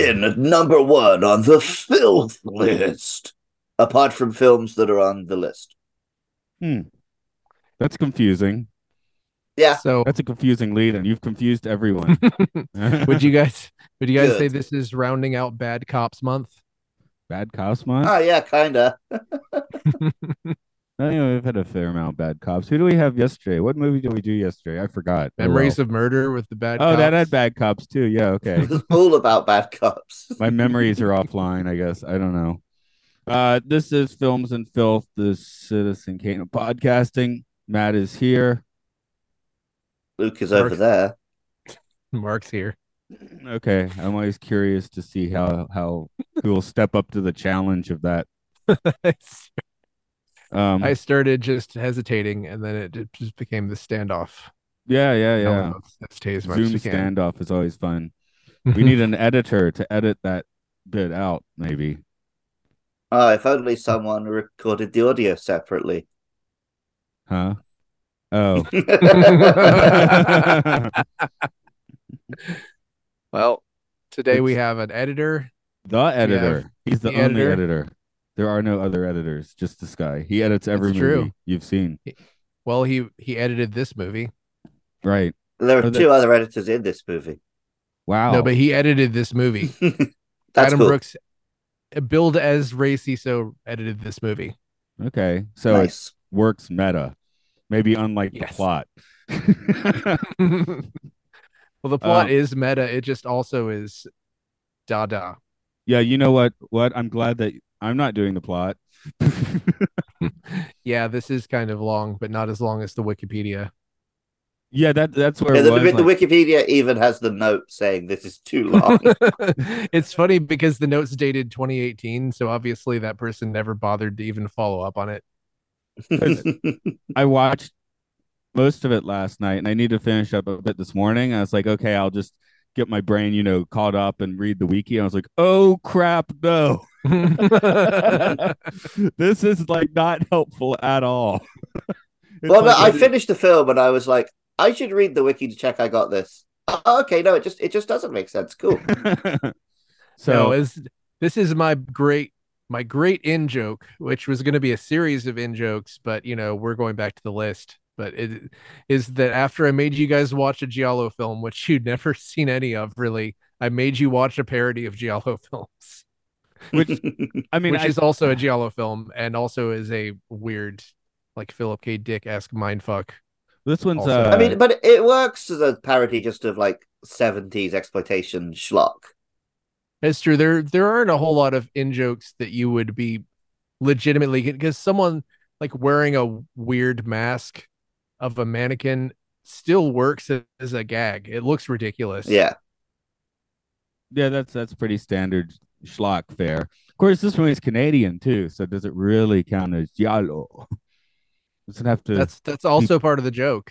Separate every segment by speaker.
Speaker 1: In at number one on the filth list, apart from films that are on the list. Hmm.
Speaker 2: That's confusing.
Speaker 1: Yeah,
Speaker 3: So
Speaker 2: That's a confusing lead, and you've confused everyone.
Speaker 3: would you guys would you guys
Speaker 1: Good.
Speaker 3: say this is rounding out bad cops month?
Speaker 2: bad cops month?
Speaker 1: oh yeah, kinda.
Speaker 2: I know we've had a fair amount of bad cops. Who do we have yesterday? What movie did we do yesterday? I forgot. Oh,
Speaker 3: Memories
Speaker 2: well.
Speaker 3: of murder with the bad
Speaker 2: Oh,
Speaker 3: cops.
Speaker 2: that had bad cops too. Yeah, okay.
Speaker 1: It's all about bad cops.
Speaker 2: My memories are offline, I guess. I don't know. Uh, this is Films and Filth, the Citizen Kane of podcasting. Matt is here.
Speaker 1: Luke is over there.
Speaker 3: Mark's here.
Speaker 2: Okay, I'm always curious to see how how who will step up to the challenge of that. Um,
Speaker 3: I started just hesitating, and then it, it just became the standoff.
Speaker 2: yeah, yeah, yeah.
Speaker 3: let's- let's as
Speaker 2: Zoom
Speaker 3: as
Speaker 2: standoff is always fun. We need an editor to edit that bit out, maybe.
Speaker 1: Oh, if only someone recorded the audio separately.
Speaker 2: Huh? Oh.
Speaker 3: well, today we have an editor.
Speaker 2: The editor. He's the,
Speaker 3: the
Speaker 2: only
Speaker 3: editor.
Speaker 2: editor. There are no other editors, just this guy. He edits every
Speaker 3: That's
Speaker 2: movie
Speaker 3: true.
Speaker 2: you've seen.
Speaker 3: Well, he he edited this movie.
Speaker 2: Right.
Speaker 1: there
Speaker 2: Oh,
Speaker 1: are
Speaker 2: the-
Speaker 1: two other editors in this movie.
Speaker 2: Wow.
Speaker 3: No, but he edited this movie.
Speaker 1: That's
Speaker 3: Adam
Speaker 1: cool.
Speaker 3: Brooks, billed as Ray so edited this movie.
Speaker 2: okay. So it
Speaker 1: nice.
Speaker 2: works meta. Maybe unlike the plot.
Speaker 3: well, the plot
Speaker 2: Um,
Speaker 3: is meta. It just also is Dada.
Speaker 2: yeah, you know what? What? I'm glad that I'm not doing the plot.
Speaker 3: Yeah, this is kind of long, but not as long as the Wikipedia.
Speaker 2: yeah, that that's where
Speaker 1: Yeah,
Speaker 2: it
Speaker 1: the,
Speaker 2: was.
Speaker 1: the
Speaker 2: like-
Speaker 1: Wikipedia even has the note saying this is too long.
Speaker 3: it's funny because the notes dated 2018, so obviously that person never bothered to even follow up on it.
Speaker 2: I watched most of it last night and I need to finish up a bit this morning. I was like, okay, I'll just get my brain, you know, caught up and read the wiki. I was like, oh crap, no. this is like not helpful at all. It's
Speaker 1: well, no,
Speaker 2: like
Speaker 1: I finished the film and I was like, I should read the wiki to check I got this. Oh, okay, no, it just it just doesn't make sense. Cool.
Speaker 2: so
Speaker 3: no, is this is my great my great in joke, which was going to be a series of in jokes, but you know we're going back to the list. But it is that after I made you guys watch a Giallo film, which you'd never seen any of, really, I made you watch a parody of Giallo films,
Speaker 2: which I mean,
Speaker 3: which
Speaker 2: I,
Speaker 3: is also a Giallo film and also is a weird, like Philip K. Dick esque mindfuck.
Speaker 2: this one's
Speaker 3: also-
Speaker 2: uh,
Speaker 1: I mean, but it works as a parody just of like 70s exploitation schlock.
Speaker 3: It's true. There there aren't a whole lot of in jokes that you would be legitimately because someone like wearing a weird mask of a mannequin still works as a gag. It looks ridiculous.
Speaker 1: Yeah.
Speaker 2: yeah, that's that's pretty standard schlock fare. Of course, this one is Canadian too, so does it really count as giallo? Does it have to?
Speaker 3: That's that's also part of the joke.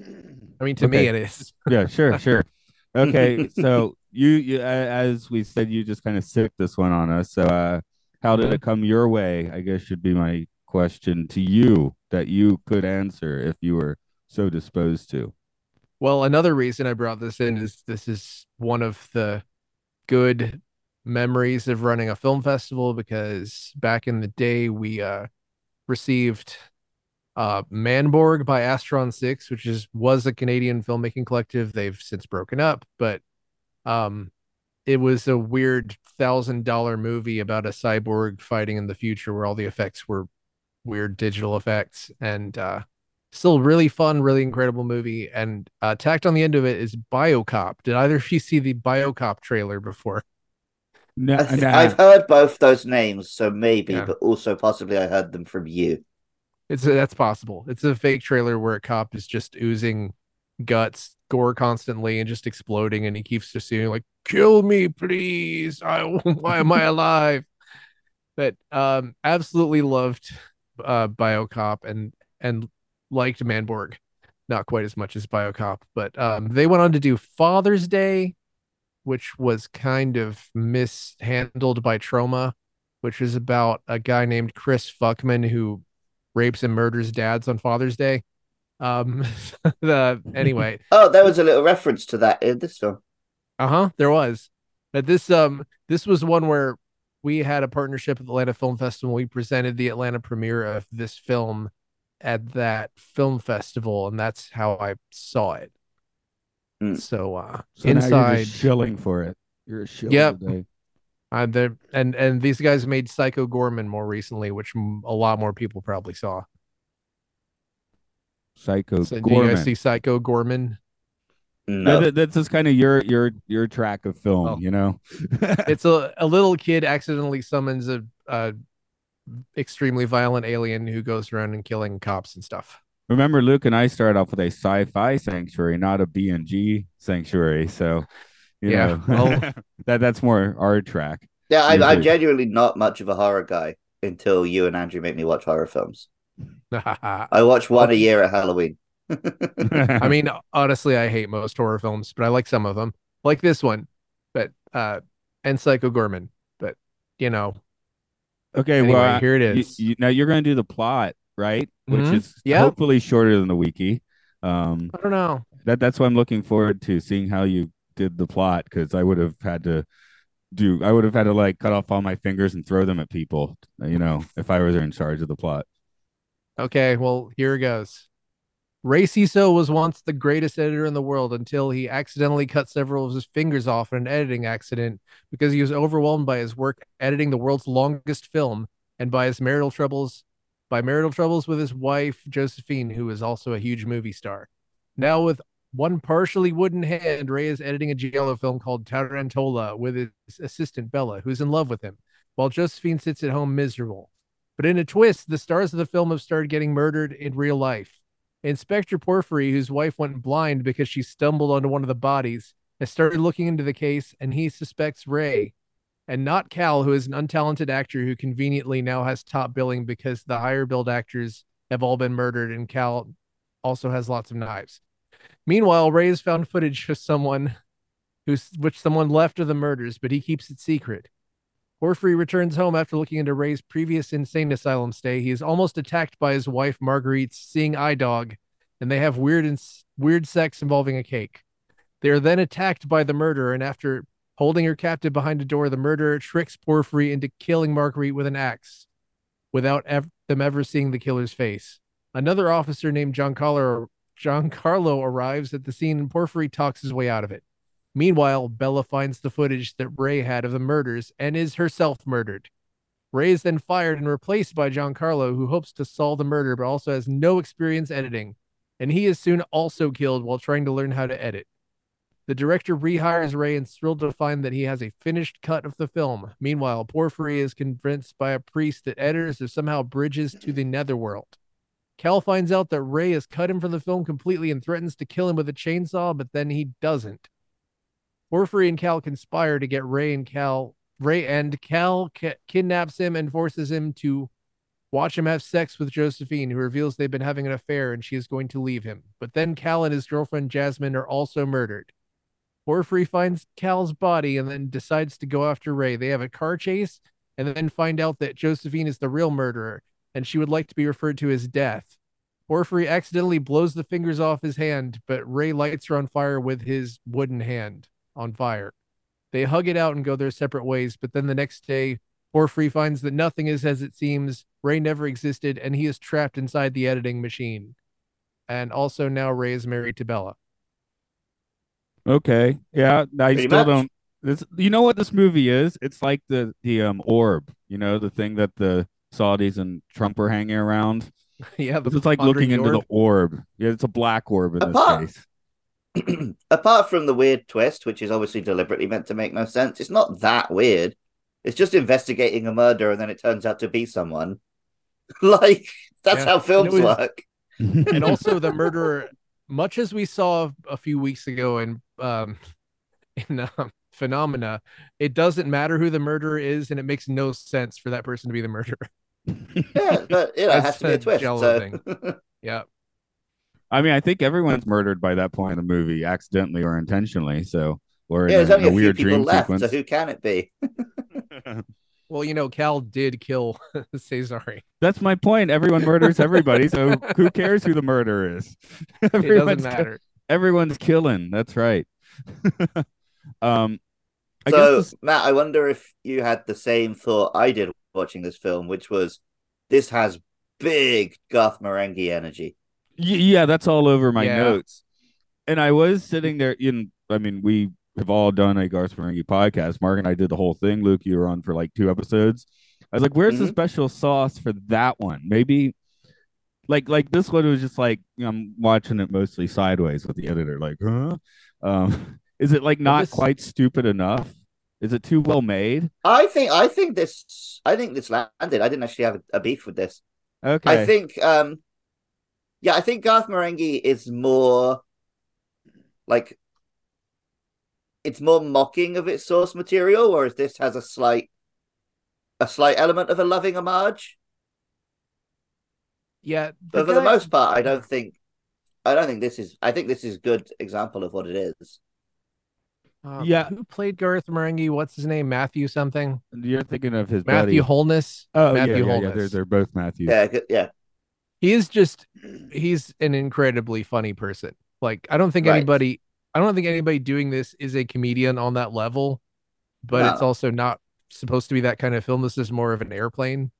Speaker 3: I mean, to me, it is.
Speaker 2: yeah, sure, sure. Okay, so you, you, as we said, you just kind of sicked this one on us. So, uh, how did it come your way? I guess should be my question to you that you could answer if you were so disposed to.
Speaker 3: Well, another reason I brought this in is this is one of the good memories of running a film festival because back in the day we uh received uh Manborg by Astron 6 which is was a Canadian filmmaking collective they've since broken up but um it was a weird thousand dollar movie about a cyborg fighting in the future where all the effects were weird digital effects and uh still really fun really incredible movie and uh tacked on the end of it is biocop did either of you see the biocop trailer before
Speaker 2: No,
Speaker 1: I th-
Speaker 2: no,
Speaker 1: I've heard both those names, so maybe,
Speaker 3: Yeah.
Speaker 1: but also possibly I heard them from you.
Speaker 3: it's that's possible it's a fake trailer where a cop is just oozing guts gore constantly and just exploding, and he keeps just saying like, "Kill me, please! I why am I alive?" But um, absolutely loved uh Biocop and and liked Manborg, not quite as much as Biocop, but um, they went on to do Father's Day, which was kind of mishandled by Troma, which is about a guy named Chris Fuchman who rapes and murders dads on Father's Day. Um, the anyway,
Speaker 1: Oh, there was a little reference to that in this film.
Speaker 3: uh huh, there was, but this um this was one where we had a partnership with Atlanta Film Festival. We presented the Atlanta premiere of this film at that film festival, and that's how I saw it.
Speaker 1: Mm.
Speaker 3: So uh
Speaker 2: So now you're
Speaker 3: inside
Speaker 2: just shilling for it. You're a shill
Speaker 3: Yep.
Speaker 2: today.
Speaker 3: uh, there and and these guys made Psycho Goreman more recently, which m- a lot more people probably saw.
Speaker 2: Psycho
Speaker 3: So, do you guys see Psycho Goreman?
Speaker 1: No.
Speaker 2: That- that's just kind of your your your track of film,
Speaker 3: Oh.
Speaker 2: you know.
Speaker 3: It's a a little kid accidentally summons a, a extremely violent alien who goes around and killing cops and stuff.
Speaker 2: Remember, Luke and I started off with a sci-fi sanctuary, not a B and G sanctuary. So, you
Speaker 3: Yeah,
Speaker 2: know,
Speaker 3: well-
Speaker 2: that that's more our track.
Speaker 1: Yeah, I'm, I'm genuinely not much of a horror guy until you and Andrew make me watch horror films.
Speaker 3: I
Speaker 1: I watch one a year at Halloween.
Speaker 2: I
Speaker 3: mean, honestly, I hate most horror films, but I like some of them, like this one, but uh, and Psycho Goreman. But you know,
Speaker 2: okay,
Speaker 3: anyway,
Speaker 2: well,
Speaker 3: here it is.
Speaker 2: you- you- now you're going to do the plot, right? Which
Speaker 3: Mhm.
Speaker 2: is
Speaker 3: Yep.
Speaker 2: hopefully shorter than the wiki. Um,
Speaker 3: I don't know.
Speaker 2: that that's what I'm looking forward to seeing how you did the plot because I would have had to do I would have had to like cut off all my fingers and throw them at people, you know, if I was in charge of the plot.
Speaker 3: Okay, well, here it goes. Ray Ciso was once the greatest editor in the world until he accidentally cut several of his fingers off in an editing accident because he was overwhelmed by his work editing the world's longest film and by his marital troubles by marital troubles with his wife Josephine, who is also a huge movie star. Now with one partially wooden hand, Ray is editing a giallo film called Tarantola with his assistant Bella, who's in love with him, while Josephine sits at home miserable. But in a twist, the stars of the film have started getting murdered in real life. Inspector Porfiry, whose wife went blind because she stumbled onto one of the bodies, has started looking into the case and he suspects Ray and not Cal, who is an untalented actor who conveniently now has top billing because the higher billed actors have all been murdered and Cal also has lots of knives. Meanwhile, Ray has found footage of someone who's which someone left of the murders, but he keeps it secret. Porfiry returns home after looking into Ray's previous insane asylum stay. He is almost attacked by his wife Marguerite's seeing eye dog, and they have weird and weird sex involving a cake. They are then attacked by the murderer, and after holding her captive behind a door, the murderer tricks Porfiry into killing Marguerite with an axe, without ev- them ever seeing the killer's face. Another officer named Giancarlo Giancarlo arrives at the scene, and Porfiry talks his way out of it. Meanwhile, Bella finds the footage that Ray had of the murders and is herself murdered. Ray is then fired and replaced by Giancarlo, who hopes to solve the murder but also has no experience editing, and he is soon also killed while trying to learn how to edit. The director rehires Ray and is thrilled to find that he has a finished cut of the film. Meanwhile, Porfiry is convinced by a priest that editors are somehow bridges to the netherworld. Cal finds out that Ray has cut him from the film completely and threatens to kill him with a chainsaw, but then he doesn't. Porfiry and Cal conspire to get Ray and Cal. Ray and Cal ki- kidnaps him and forces him to watch him have sex with Josephine, who reveals they've been having an affair and she is going to leave him. But then Cal and his girlfriend Jasmine are also murdered. Porfiry finds Cal's body and then decides to go after Ray. They have a car chase and then find out that Josephine is the real murderer and she would like to be referred to as Death. Porfiry accidentally blows the fingers off his hand, but Ray lights her on fire with his wooden hand on fire. They hug it out and go their separate ways, but then the next day, Porfiry finds that nothing is as it seems. Ray never existed, and he is trapped inside the editing machine. And also now Ray is married to Bella.
Speaker 2: Okay. Yeah. I
Speaker 1: Pretty
Speaker 2: still
Speaker 1: much.
Speaker 2: don't this you know what this movie is? It's like the the um orb, you know, the thing that the Saudis and Trump are hanging around.
Speaker 3: yeah,
Speaker 2: It's like looking into the orb. Yeah, it's a black orb in this
Speaker 1: Apart-
Speaker 2: case.
Speaker 1: Apart from the weird twist, which is obviously deliberately meant to make no sense, it's not that weird. It's just investigating a murder and then it turns out to be someone. like, that's
Speaker 3: Yeah,
Speaker 1: how
Speaker 3: and
Speaker 1: films
Speaker 3: was-
Speaker 1: work.
Speaker 3: and also the murderer much as we saw a few weeks ago in um in um, phenomena it doesn't matter who the murderer is and it makes no sense for that person to be the murderer
Speaker 1: Yeah, but you know, it has to be a
Speaker 3: a
Speaker 1: twist. So.
Speaker 3: thing. yeah
Speaker 2: I mean, I think everyone's murdered by that point in the movie, accidentally or intentionally. So, or
Speaker 1: yeah, there's
Speaker 2: a,
Speaker 1: only
Speaker 2: in
Speaker 1: a
Speaker 2: a
Speaker 1: few
Speaker 2: weird
Speaker 1: people
Speaker 2: dream
Speaker 1: left,
Speaker 2: sequence.
Speaker 1: so who can it be?
Speaker 3: well you know cal did kill cesare
Speaker 2: That's my point. Everyone murders everybody, so who cares who the murderer is?
Speaker 3: it doesn't
Speaker 2: Everyone's-
Speaker 3: matter
Speaker 2: Everyone's killing. That's right. um, I guess
Speaker 1: so,
Speaker 2: this-
Speaker 1: Matt, I wonder if you had the same thought I did watching this film, which was this has big Garth Marenghi energy.
Speaker 2: Yeah, that's all over my
Speaker 3: Yeah.
Speaker 2: notes. And I was sitting there in I mean, we have all done a Garth Marenghi podcast. Mark and I did the whole thing. Luke, you were on for like two episodes. I was like, where's the
Speaker 1: Mhm.
Speaker 2: special sauce for that one? Maybe like like this one was just like you know, I'm watching it mostly sideways with the editor, like, huh? Um, is it like not
Speaker 3: this-
Speaker 2: quite stupid enough? Is it too well made?
Speaker 1: I think I think this I think this landed. I didn't actually have a, a beef with this.
Speaker 2: Okay.
Speaker 1: I think um yeah, I think Garth Marenghi is more like it's more mocking of its source material, whereas this has a slight a slight element of a loving homage.
Speaker 3: yeah
Speaker 1: But for the most part, I don't think I don't think this is I think this is a good example of what it is.
Speaker 3: um,
Speaker 2: Yeah.
Speaker 3: who played garth marenghi what's his name matthew something
Speaker 2: You're thinking of his
Speaker 3: matthew
Speaker 2: buddy.
Speaker 3: holness
Speaker 2: Oh
Speaker 3: matthew
Speaker 2: yeah, yeah, yeah.
Speaker 3: holness
Speaker 2: They're they're both Matthews.
Speaker 1: Yeah, yeah.
Speaker 3: He is just he's an incredibly funny person like i don't think
Speaker 1: Right.
Speaker 3: anybody i don't think anybody doing this is a comedian on that level but it's also not supposed to be that kind of film this is more of an airplane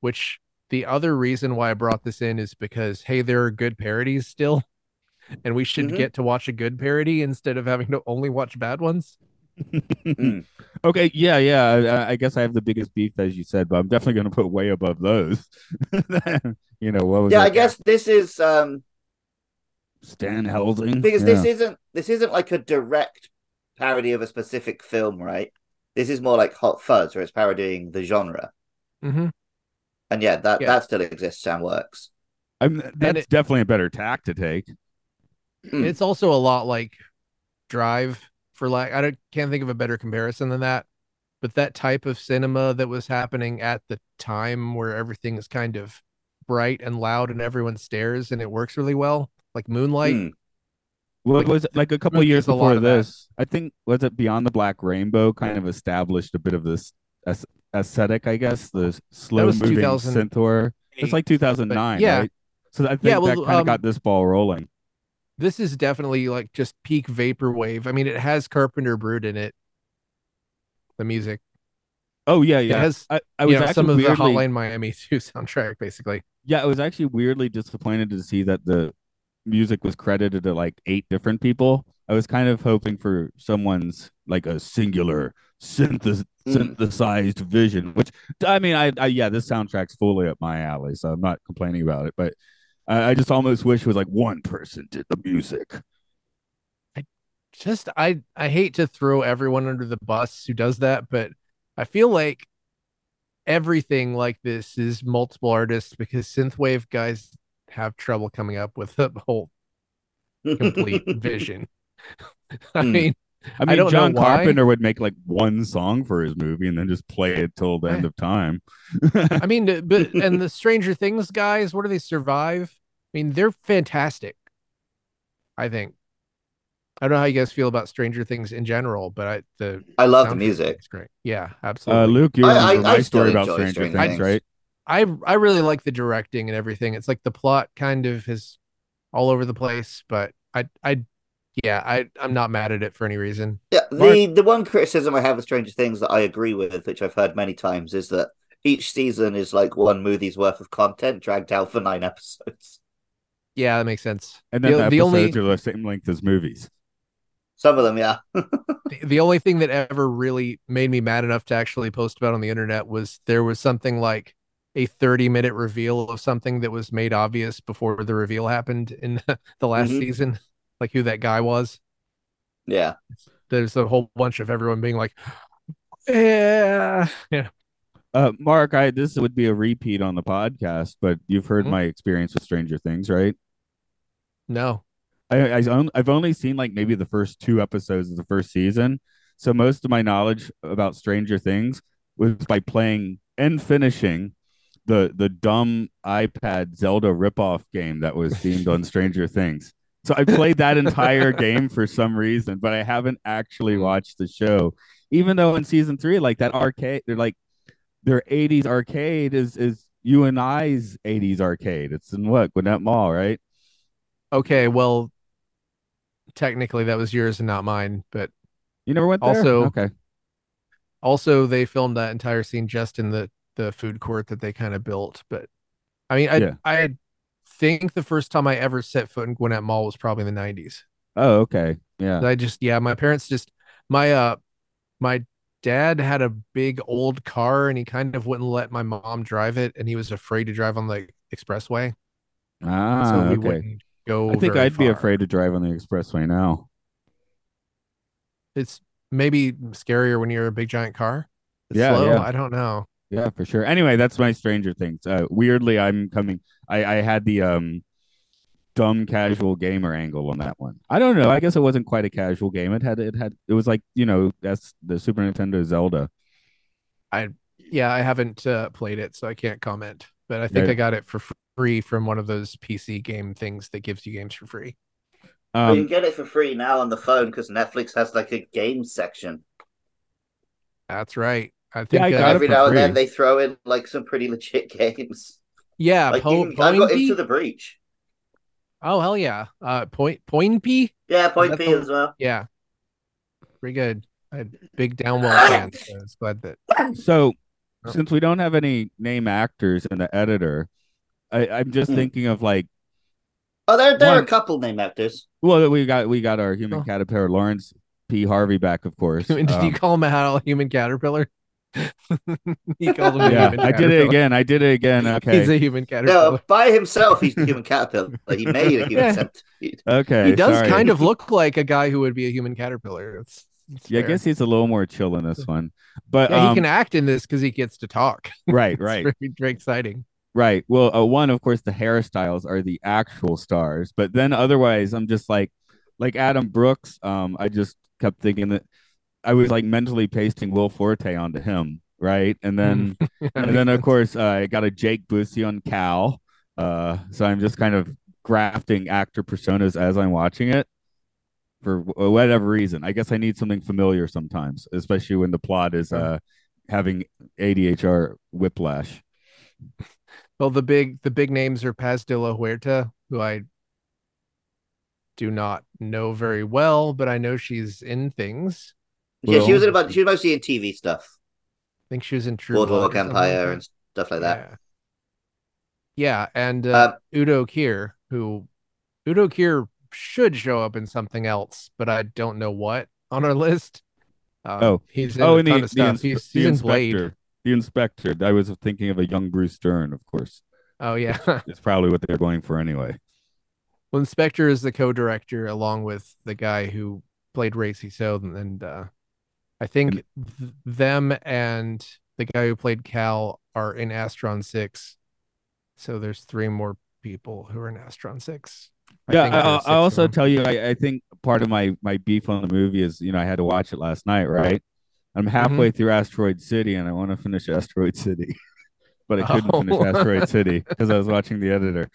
Speaker 3: which the other reason why i brought this in is because hey there are good parodies still and we should
Speaker 1: Mhm.
Speaker 3: get to watch a good parody instead of having to only watch bad ones
Speaker 1: Mm.
Speaker 2: Okay, yeah, yeah. I, I guess I have the biggest beef, as you said, but I'm definitely going to put way above those. you know what was
Speaker 1: Yeah, I guess this is um
Speaker 2: Stan Helsing.
Speaker 1: because
Speaker 2: yeah.
Speaker 1: this isn't this isn't like a direct parody of a specific film, right? This is more like Hot Fuzz, where it's parodying the genre.
Speaker 3: mm-hmm.
Speaker 1: And yeah, that
Speaker 3: Yeah.
Speaker 1: that still exists and works.
Speaker 2: I'm, that's
Speaker 3: it-
Speaker 2: definitely a better tack to take.
Speaker 1: Mm.
Speaker 3: it's also a lot like drive for like i don't can't think of a better comparison than that but that type of cinema that was happening at the time where everything is kind of bright and loud and everyone stares and it works really well like moonlight
Speaker 1: Mm.
Speaker 2: What
Speaker 3: Like,
Speaker 2: was it like a couple
Speaker 3: movie
Speaker 2: years
Speaker 3: is a lot
Speaker 2: before
Speaker 3: of that.
Speaker 2: this? I think was it Beyond the Black Rainbow kind of established a bit of this aesthetic, I guess, the slow moving
Speaker 3: 2000
Speaker 2: synth horror. It's like 2009,
Speaker 3: yeah.
Speaker 2: right? So I think
Speaker 3: Yeah,
Speaker 2: that
Speaker 3: well,
Speaker 2: kind of
Speaker 3: um,
Speaker 2: got this ball rolling.
Speaker 3: This is definitely like just peak vaporwave i mean it has Carpenter Brut in it the music
Speaker 2: Oh yeah,
Speaker 3: it
Speaker 2: yeah.
Speaker 3: has
Speaker 2: I, I
Speaker 3: you
Speaker 2: was
Speaker 3: know,
Speaker 2: actually
Speaker 3: some of
Speaker 2: weirdly,
Speaker 3: the hotline miami 2 soundtrack basically
Speaker 2: Yeah, I was actually weirdly disappointed to see that the music was credited to like eight different people. I was kind of hoping for someone's like a singular synthesis
Speaker 1: Mm.
Speaker 2: synthesized vision, which I mean, I, I yeah, this soundtrack's fully up my alley, so I'm not complaining about it. But I, I just almost wish it was like one person did the music.
Speaker 3: I just I I hate to throw everyone under the bus who does that, but I feel like everything like this is multiple artists because synthwave guys have trouble coming up with a whole complete vision. I
Speaker 1: Hmm.
Speaker 3: mean,
Speaker 2: I mean,
Speaker 3: don't know
Speaker 2: John
Speaker 3: why.
Speaker 2: Carpenter would make like one song for his movie and then just play it till the end of time.
Speaker 3: I mean, uh, but and the Stranger Things guys, what do they survive? I mean, they're fantastic. I think. I don't know how you guys feel about Stranger Things in general, but I the
Speaker 1: I love the music.
Speaker 3: It's great. Yeah, absolutely.
Speaker 2: uh, Luke, you're
Speaker 1: I-
Speaker 2: on
Speaker 1: I-
Speaker 2: my story about Stranger
Speaker 1: Stranger
Speaker 2: Things,
Speaker 1: Things.
Speaker 2: right?
Speaker 3: I I really like the directing and everything. It's like the plot kind of is all over the place, but I I yeah, I I'm not mad at it for any reason.
Speaker 1: Yeah, the the one criticism I have of Stranger Things that I agree with, which I've heard many times, is that each season is like one movie's worth of content dragged out for nine episodes.
Speaker 3: Yeah, that makes sense.
Speaker 2: And then
Speaker 3: the,
Speaker 2: the,
Speaker 3: the only
Speaker 2: episodes are the same length as movies.
Speaker 1: Some of them, yeah.
Speaker 3: the- the only thing that ever really made me mad enough to actually post about on the internet was there was something like a 30 minute reveal of something that was made obvious before the reveal happened in the last
Speaker 1: Mhm.
Speaker 3: season, like who that guy was.
Speaker 1: Yeah.
Speaker 3: There's a whole bunch of everyone being like, yeah, yeah.
Speaker 2: Uh, Mark, I this would be a repeat on the podcast, but you've heard
Speaker 3: Mhm.
Speaker 2: my experience with Stranger Things, right?
Speaker 3: No,
Speaker 2: I, I I've only seen like maybe the first two episodes of the first season, so most of my knowledge about Stranger Things was by playing and finishing the the dumb iPad Zelda ripoff game that was themed on Stranger Things. So I played that entire game for some reason, but I haven't actually mm-hmm. watched the show. Even though in season three, like that arcade, they're like their 80s arcade is is you and I's 80s arcade. It's in what Gwinnett Mall, right?
Speaker 3: Okay, well, technically that was yours and not mine, but
Speaker 2: You never went there.
Speaker 3: Also-
Speaker 2: okay.
Speaker 3: also they filmed that entire scene just in the the food court that they kind of built. But I mean, I
Speaker 2: Yeah.
Speaker 3: I think the first time I ever set foot in Gwinnett Mall was probably in the '90s.
Speaker 2: Oh, okay. Yeah.
Speaker 3: I just yeah, my parents just my uh my dad had a big old car and he kind of wouldn't let my mom drive it and he was afraid to drive on the expressway.
Speaker 2: Ah,
Speaker 3: so we
Speaker 2: okay.
Speaker 3: wouldn't go.
Speaker 2: I think I'd be afraid to drive on the expressway now.
Speaker 3: It's maybe scarier when you're a big giant car. It's
Speaker 2: Yeah,
Speaker 3: slow.
Speaker 2: yeah.
Speaker 3: I don't know.
Speaker 2: Yeah, for sure. Anyway, that's my Stranger Things. Uh, weirdly, I'm coming. I I had the um dumb casual gamer angle on that one. I don't know. I guess it wasn't quite a casual game. It had it had it was like you know that's the Super Nintendo Zelda.
Speaker 3: I yeah, I haven't uh, played it, so I can't comment. But I think
Speaker 2: Yeah.
Speaker 3: I got it for free from one of those PC game things that gives you games for free.
Speaker 1: Well, you
Speaker 2: Um,
Speaker 1: can get it for free now on the phone because Netflix has like a game section.
Speaker 3: That's right. I think.
Speaker 2: I
Speaker 3: uh,
Speaker 2: got
Speaker 1: Every
Speaker 2: for
Speaker 1: now and then they throw in like some pretty legit games.
Speaker 3: yeah,
Speaker 1: Like
Speaker 3: po-
Speaker 1: you can- I got into the breach.
Speaker 3: Oh hell yeah. Uh, point Point P.
Speaker 1: Yeah, Point P
Speaker 3: the-
Speaker 1: as well.
Speaker 3: Yeah, pretty good. I had big downwell fan. So I was glad that.
Speaker 2: so
Speaker 3: Oh.
Speaker 2: since we don't have any name actors in the editor, I, I'm just
Speaker 1: Hmm.
Speaker 2: thinking of like
Speaker 1: Oh, there, there are a couple name actors.
Speaker 2: well we got we got our human
Speaker 3: Oh.
Speaker 2: caterpillar Laurence P Harvey back of course.
Speaker 3: Did you
Speaker 2: Um,
Speaker 3: call him a human caterpillar? He called him
Speaker 2: yeah, I did it again. I did it again. Okay.
Speaker 3: He's a human caterpillar.
Speaker 1: No, by himself, he's a human caterpillar. Like, he made a human
Speaker 3: Yeah.
Speaker 1: centipede.
Speaker 2: Okay.
Speaker 3: he does
Speaker 2: sorry.
Speaker 3: kind of look like a guy who would be a human caterpillar. It's, it's
Speaker 2: Yeah, I guess he's a little more chill in this one. But
Speaker 3: yeah, he
Speaker 2: um,
Speaker 3: can act in this because he gets to talk.
Speaker 2: right,
Speaker 3: It's
Speaker 2: right,
Speaker 3: very, very exciting.
Speaker 2: right. Well, uh, one, of course, the hairstyles are the actual stars, but then otherwise, I'm just like, like Adam Brooks. Um, I just kept thinking that I was like mentally pasting Will Forte onto him, right? And then, and then of course, uh, I got a Jake Busey on Cal. Uh, so I'm just kind of grafting actor personas as I'm watching it. For whatever reason, I guess I need something familiar sometimes, especially when the plot is uh having ADHR whiplash.
Speaker 3: Well, the big the big names are Paz de la Huerta, who I do not know very well, but I know she's in things.
Speaker 1: Yeah, she was in about. She was mostly in TV stuff,
Speaker 3: I think she was in True
Speaker 1: Boardwalk
Speaker 3: Blood or something like
Speaker 1: Empire and stuff like that.
Speaker 3: Yeah. Yeah, and uh,
Speaker 1: Uh,
Speaker 3: Udo Kier, who Udo Kier should show up in something else, but I don't know what on our list. Um,
Speaker 2: Oh.
Speaker 3: he's in
Speaker 2: oh,
Speaker 3: a
Speaker 2: and
Speaker 3: ton
Speaker 2: the,
Speaker 3: of
Speaker 2: the, ins-
Speaker 3: he's
Speaker 2: the
Speaker 3: he's
Speaker 2: inspector,
Speaker 3: Blade.
Speaker 2: the inspector. I was thinking of a young Bruce Stern, of course.
Speaker 3: Oh yeah,
Speaker 2: It's probably what they're going for anyway.
Speaker 3: well, Inspector is the co-director along with the guy who played Ray Ciso, and uh, I think th- them and the guy who played Cal are in Astron Six. So there's three more people who are in Astron Six.
Speaker 2: yeah, I,
Speaker 3: there
Speaker 2: I'll, I'll also tell you, I, I think part of my my beef on the movie is, you know, I had to watch it last night, right? I'm
Speaker 3: Mm-hmm.
Speaker 2: halfway through Asteroid City, and I want to finish Asteroid City, but I couldn't finish
Speaker 3: Oh.
Speaker 2: Asteroid City because I was watching the editor.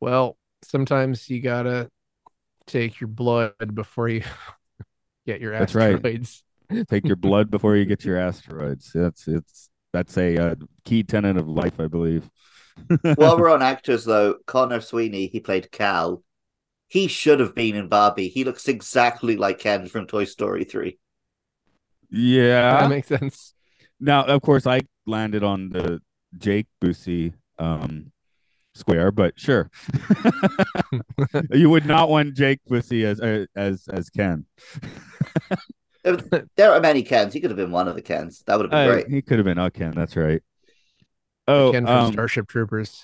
Speaker 3: Well, sometimes you gotta take your blood before you get your
Speaker 2: That's right.
Speaker 3: asteroids.
Speaker 2: Take your blood before you get your asteroids. That's it's that's a uh, key tenet of life, I believe.
Speaker 1: While we're on actors, though, Conor Sweeney, he played Cal. He should have been in Barbie. He looks exactly like Ken from Toy Story 3.
Speaker 2: yeah.
Speaker 3: That makes sense.
Speaker 2: Now, of course, I landed on the Jake Busey um, square, but sure, you would not want Jake Busey as uh, as as Ken.
Speaker 1: There are many Kens. He could have been one of the Kens. That would have been
Speaker 2: Uh,
Speaker 1: great.
Speaker 2: he could have been a Ken. That's right. Oh,
Speaker 3: Ken from
Speaker 2: um,
Speaker 3: Starship Troopers.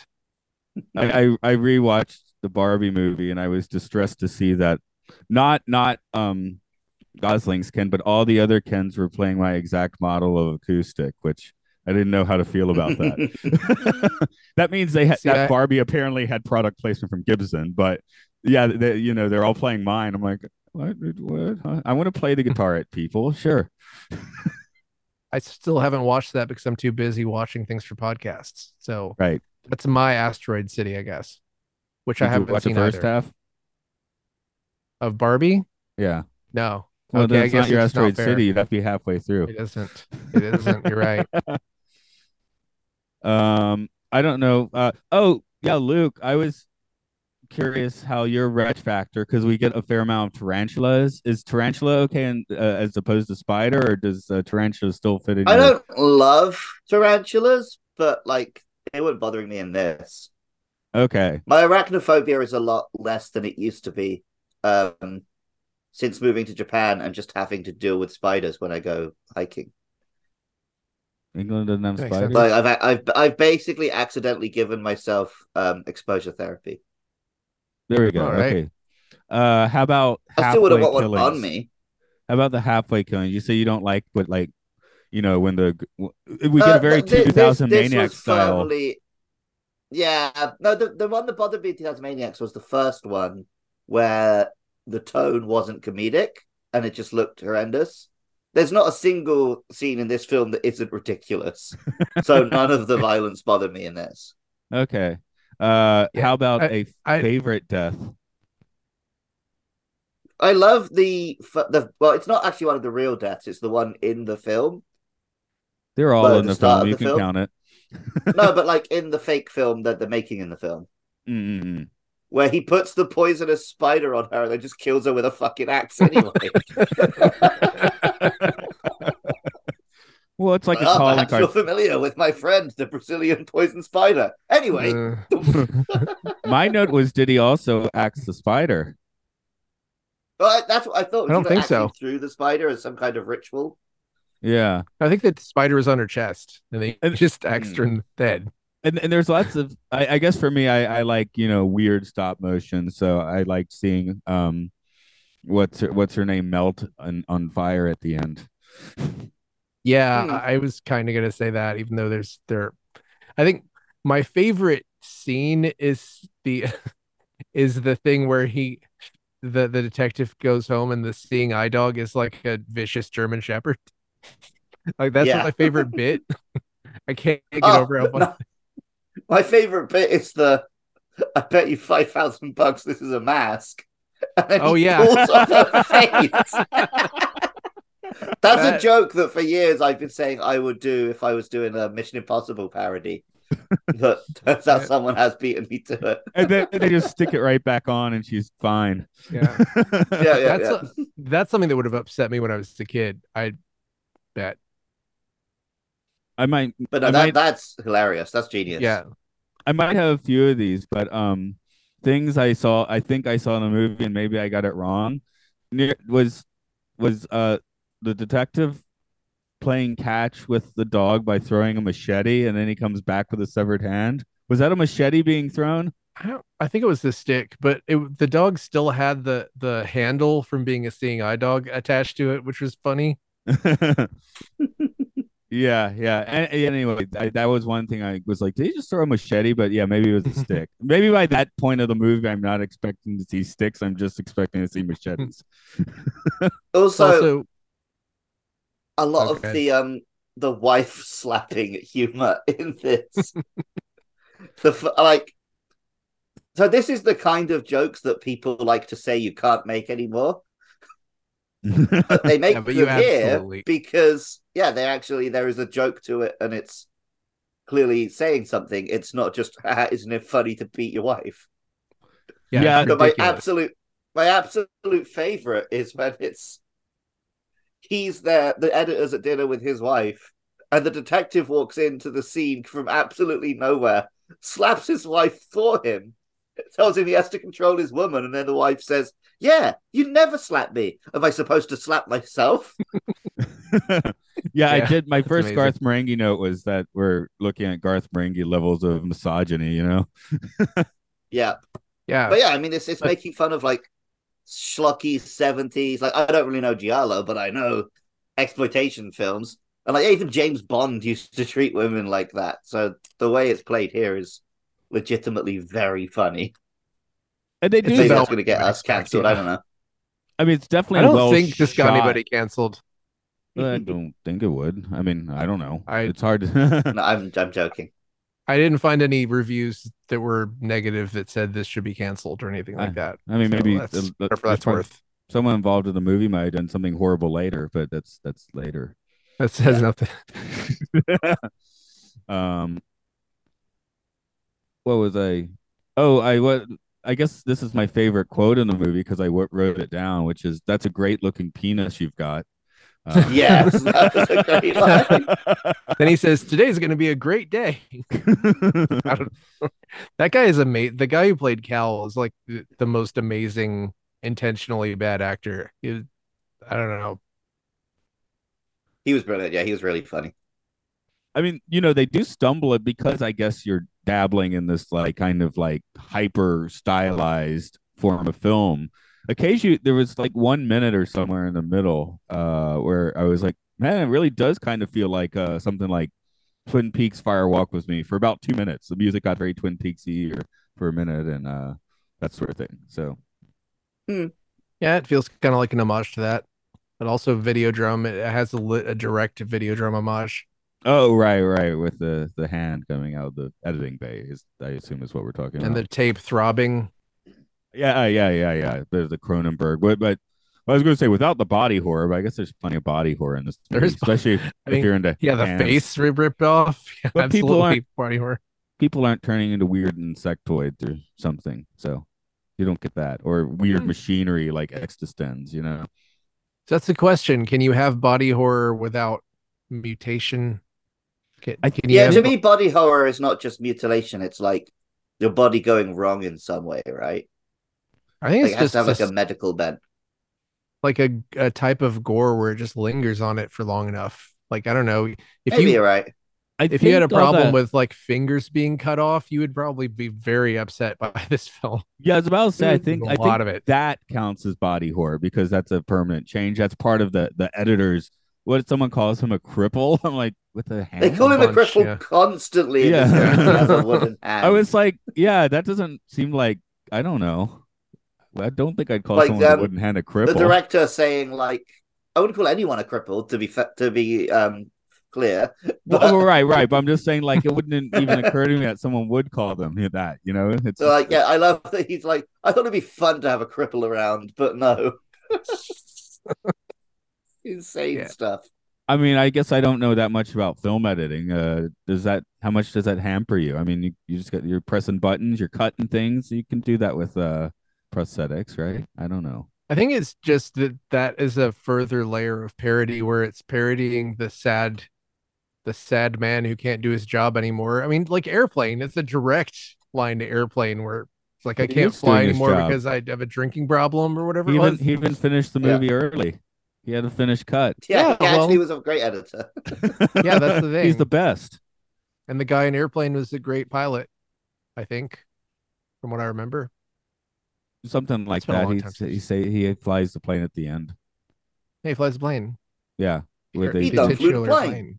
Speaker 2: I, I I rewatched the Barbie movie and I was distressed to see that not not um Gosling's Ken, but all the other Kens were playing my exact model of acoustic, which I didn't know how to feel about that. that means they had
Speaker 3: See,
Speaker 2: that
Speaker 3: I-
Speaker 2: Barbie apparently had product placement from Gibson, but yeah, they, you know they're all playing mine. I'm like, what? what? Huh? I want to play the guitar at people, sure.
Speaker 3: I still haven't watched that because I'm too busy watching things for podcasts. So
Speaker 2: Right.
Speaker 3: that's my Asteroid City, I guess, which I
Speaker 2: Did you
Speaker 3: haven't
Speaker 2: watch the
Speaker 3: seen
Speaker 2: first
Speaker 3: either.
Speaker 2: half.
Speaker 3: of Barbie.
Speaker 2: Yeah.
Speaker 3: No,
Speaker 2: Well,
Speaker 3: Okay,
Speaker 2: then
Speaker 3: I
Speaker 2: it's not your
Speaker 3: not
Speaker 2: asteroid
Speaker 3: fair.
Speaker 2: city. You'd have to be halfway through.
Speaker 3: it isn't. It isn't. You're right.
Speaker 2: Um, I don't know. Uh, oh yeah, Luke. I was curious how your retch factor because we get a fair amount of tarantulas. Is tarantula okay in, uh, as opposed to spider, or does uh, tarantula still fit in?
Speaker 1: I
Speaker 2: your-
Speaker 1: don't love tarantulas, but like they weren't bothering me in this.
Speaker 2: Okay.
Speaker 1: My arachnophobia is a lot less than it used to be. Um, since moving to Japan and just having to deal with spiders when I go hiking.
Speaker 2: England doesn't have
Speaker 3: Makes
Speaker 2: spiders.
Speaker 3: sense.
Speaker 1: Like I've I've I've basically accidentally given myself um exposure therapy.
Speaker 2: There we go.
Speaker 3: All right.
Speaker 2: Okay. Uh, how about
Speaker 1: I still wouldn't
Speaker 2: halfway
Speaker 1: want one on me.
Speaker 2: How about the halfway killing? You say you don't like, but like, you know, when the we get
Speaker 1: Uh,
Speaker 2: a very
Speaker 1: th-
Speaker 2: two
Speaker 1: this- this
Speaker 2: maniac
Speaker 1: was
Speaker 2: style.
Speaker 1: firmly- Yeah, no, the the one that bothered me in 2000 Maniacs was the first one where the tone wasn't comedic and it just looked horrendous. There's not a single scene in this film that isn't ridiculous, so none of the violence bothered me in this.
Speaker 2: Okay. Uh,
Speaker 3: Yeah,
Speaker 2: how about
Speaker 3: I-
Speaker 2: a
Speaker 3: I-
Speaker 2: favorite death?
Speaker 1: I love the the well, it's not actually one of the real deaths; it's the one in the film.
Speaker 2: They're all
Speaker 1: Well,
Speaker 2: in
Speaker 1: the
Speaker 2: the film. You
Speaker 1: the
Speaker 2: can
Speaker 1: film?
Speaker 2: count it.
Speaker 1: No, but like in the fake film that they're making in the film,
Speaker 2: Mm-mm.
Speaker 1: Where he puts the poisonous spider on her and then just kills her with a fucking axe anyway.
Speaker 2: Well, it's like a
Speaker 1: oh,
Speaker 2: calling
Speaker 1: perhaps you're familiar with my friend, the Brazilian poison spider. Anyway,
Speaker 3: Uh,
Speaker 2: My note was, did he also axe the spider?
Speaker 1: well, that's what I thought.
Speaker 3: I don't
Speaker 1: he
Speaker 3: think
Speaker 1: actually
Speaker 3: so.
Speaker 1: Through the spider as some kind of ritual.
Speaker 2: Yeah.
Speaker 3: I think that the spider is on her chest, and they
Speaker 2: And-
Speaker 3: just axed her in the head.
Speaker 2: And, and there's lots of I, I guess for me I, I like you know weird stop motion so I like seeing um what's her, what's her name melt on, on fire at the end
Speaker 3: Yeah,
Speaker 1: Hmm.
Speaker 3: I I was kind of gonna say that, even though there's there. I think my favorite scene is the is the thing where he the the detective goes home and the seeing eye dog is like a vicious German Shepherd. Like that's
Speaker 1: Yeah.
Speaker 3: my favorite bit. I can't get
Speaker 1: Oh,
Speaker 3: over how funny.
Speaker 1: No. My favorite bit is the I bet you five thousand bucks this is a mask. And
Speaker 3: Oh, yeah.
Speaker 1: pulls off her face. That's a joke that for years I've been saying I would do if I was doing a Mission Impossible parody. But turns out someone has beaten me to it.
Speaker 2: and then they just stick it right back on and she's fine
Speaker 3: Yeah,
Speaker 1: Yeah, yeah,
Speaker 3: that's
Speaker 1: yeah.
Speaker 3: a- that's something that would have upset me when I was a kid. I bet.
Speaker 2: I might
Speaker 1: But no,
Speaker 2: I
Speaker 1: that,
Speaker 2: might-
Speaker 1: that's hilarious. That's genius.
Speaker 3: Yeah,
Speaker 2: I might have a few of these, but um, things I saw, I think I saw in a movie, and maybe I got it wrong. Near, was was uh the detective playing catch with the dog by throwing a machete, and then he comes back with a severed hand. Was that a machete being thrown?
Speaker 3: I don't. I think it was the stick, but it the dog still had the the handle from being a seeing eye dog attached to it, which was funny.
Speaker 2: yeah, yeah. And, anyway, I, that was one thing I was like, did he just throw a machete? But yeah, maybe it was a stick. maybe by that point of the movie, I'm not expecting to see sticks. I'm just expecting to see machetes.
Speaker 1: Also,
Speaker 3: also,
Speaker 1: a lot
Speaker 3: Okay.
Speaker 1: of the um the wife slapping humor in this. the like, so this is the kind of jokes that people like to say you can't make anymore. But they make
Speaker 3: Yeah, but you
Speaker 1: them here
Speaker 3: absolutely-
Speaker 1: because yeah, they actually there is a joke to it, and it's clearly saying something. It's not just isn't it funny to beat your wife?
Speaker 3: yeah,
Speaker 2: Yeah,
Speaker 1: But my absolute my absolute favorite is when it's he's there, the editor's at dinner with his wife, and the detective walks into the scene from absolutely nowhere, slaps his wife for him, tells him he has to control his woman, and then the wife says, Yeah, you never slap me. Am I supposed to slap myself?
Speaker 2: yeah, I did. My
Speaker 3: that's
Speaker 2: first
Speaker 3: amazing.
Speaker 2: Garth Marenghi note was that we're looking at Garth Marenghi levels of misogyny. You know,
Speaker 1: Yeah.
Speaker 3: yeah,
Speaker 1: But yeah, I mean it's it's
Speaker 3: But-
Speaker 1: making fun of like schlocky seventies. Like I don't really know Giallo, but I know exploitation films. And like even James Bond used to treat women like that. So the way it's played here is legitimately very funny.
Speaker 2: And they do.
Speaker 1: Maybe that's going to get
Speaker 3: I
Speaker 1: us cancelled. I don't know.
Speaker 2: I mean, it's definitely
Speaker 3: I don't
Speaker 2: well
Speaker 3: think this got anybody canceled.
Speaker 2: I don't think it would. I mean, I don't know.
Speaker 3: I-
Speaker 2: it's hard to.
Speaker 1: No, I'm I'm joking.
Speaker 3: I didn't find any reviews that were negative that said this should be canceled or anything like
Speaker 2: I-
Speaker 3: that.
Speaker 2: I mean,
Speaker 3: So
Speaker 2: maybe
Speaker 3: that's,
Speaker 2: the- the-
Speaker 3: that's worth.
Speaker 2: someone involved in the movie might have done something horrible later, but that's that's later.
Speaker 3: That says nothing.
Speaker 2: um, what was I? Oh, I what? I guess this is my favorite quote in the movie because I w- wrote it down, which is "That's a great looking penis you've got." Uh,
Speaker 1: Yes, that was a great line.
Speaker 3: Then he says, "Today's going to be a great day." I don't. That guy is amazing. The guy who played Cal is like the, the most amazing, intentionally bad actor. He was- I don't know.
Speaker 1: He was brilliant. Yeah, he was really funny.
Speaker 2: I mean, you know, they do stumble it because I guess you're dabbling in this like kind of like hyper stylized form of film. Occasionally, there was like one minute or somewhere in the middle uh, where I was like, man, it really does kind of feel like uh, something like Twin Peaks Fire Walk with Me for about two minutes. The music got very Twin Peaksy or for a minute and uh, that sort of thing. So,
Speaker 3: Yeah, it feels kind of like an homage to that, but also Videodrome. It has a, lit, a direct Videodrome homage.
Speaker 2: oh right, right, with the the hand coming out of the editing bay is I assume is what we're talking
Speaker 3: and
Speaker 2: about.
Speaker 3: And the tape throbbing.
Speaker 2: Yeah, uh, yeah, yeah, yeah. There's the Cronenberg, but but I was going to say without the body horror, but I guess there's plenty of body horror in this
Speaker 3: There
Speaker 2: movie, especially if,
Speaker 3: I
Speaker 2: if you're into
Speaker 3: Yeah, the
Speaker 2: hands.
Speaker 3: face rip ripped off. Yeah,
Speaker 2: But people
Speaker 3: absolutely
Speaker 2: aren't-
Speaker 3: body horror.
Speaker 2: People aren't turning into weird insectoids or something, so you don't get that or weird
Speaker 3: Hmm.
Speaker 2: machinery like eXistenZ, you know.
Speaker 3: So that's the question. Can you have body horror without mutation? Can,
Speaker 2: I-
Speaker 3: can
Speaker 1: Yeah,
Speaker 3: have
Speaker 1: to me, body horror is not just mutilation. It's like your body going wrong in some way, right?
Speaker 3: I think
Speaker 1: Like,
Speaker 3: it's
Speaker 1: it has
Speaker 3: just
Speaker 1: to have like
Speaker 3: just
Speaker 1: a medical bed,
Speaker 3: like a, a type of gore where it just lingers on it for long enough. Like I don't know. If
Speaker 1: Maybe
Speaker 3: you
Speaker 1: you're right.
Speaker 2: I
Speaker 3: if you had a problem
Speaker 2: that-
Speaker 3: with like fingers being cut off, you would probably be very upset by this film.
Speaker 2: yeah, I was about to say, I think
Speaker 3: a
Speaker 2: I
Speaker 3: lot
Speaker 2: think
Speaker 3: of it.
Speaker 2: that counts as body horror because that's a permanent change. That's part of the the editors. What someone calls him a cripple. I'm like, with the hand.
Speaker 1: They call him a cripple
Speaker 3: yeah.
Speaker 1: constantly. in
Speaker 2: Yeah.
Speaker 1: this movie. A hand.
Speaker 2: I was like, yeah, that doesn't seem like I don't know. I don't think I'd call
Speaker 1: Like,
Speaker 2: someone
Speaker 1: um,
Speaker 2: a wooden hand a cripple.
Speaker 1: the director saying like, I wouldn't call anyone a cripple to be fa- to be um clear.
Speaker 2: Well,
Speaker 1: But
Speaker 2: well, right, right. But I'm just saying, like, it wouldn't even occur to me that someone would call them that. You know, it's
Speaker 1: so, like, yeah, I love that he's like, I thought it'd be fun to have a cripple around, but no. Insane
Speaker 3: Yeah.
Speaker 1: stuff.
Speaker 2: I mean, I guess I don't know that much about film editing. Uh, does that how much does that hamper you? I mean, you, you just got you're pressing buttons, you're cutting things. You can do that with uh prosthetics, right? I don't know.
Speaker 3: I think it's just that that is a further layer of parody where it's parodying the sad the sad man who can't do his job anymore. I mean, like airplane, it's a direct line to airplane where it's like I can't fly anymore
Speaker 2: job.
Speaker 3: because I have a drinking problem or whatever
Speaker 2: He
Speaker 3: it
Speaker 2: even he even finished the
Speaker 1: Yeah.
Speaker 2: movie early. He had a finished cut.
Speaker 1: Yeah,
Speaker 3: Yeah,
Speaker 1: he actually
Speaker 3: well-
Speaker 1: was a great editor.
Speaker 3: Yeah, that's the thing.
Speaker 2: He's the best.
Speaker 3: And the guy in airplane was a great pilot, I think, from what I remember.
Speaker 2: Something like that. He say, he say he flies the plane at the end.
Speaker 3: Hey, he flies a plane.
Speaker 2: Yeah, with
Speaker 3: Air-
Speaker 2: a
Speaker 1: He done flew the
Speaker 3: titular
Speaker 1: plane.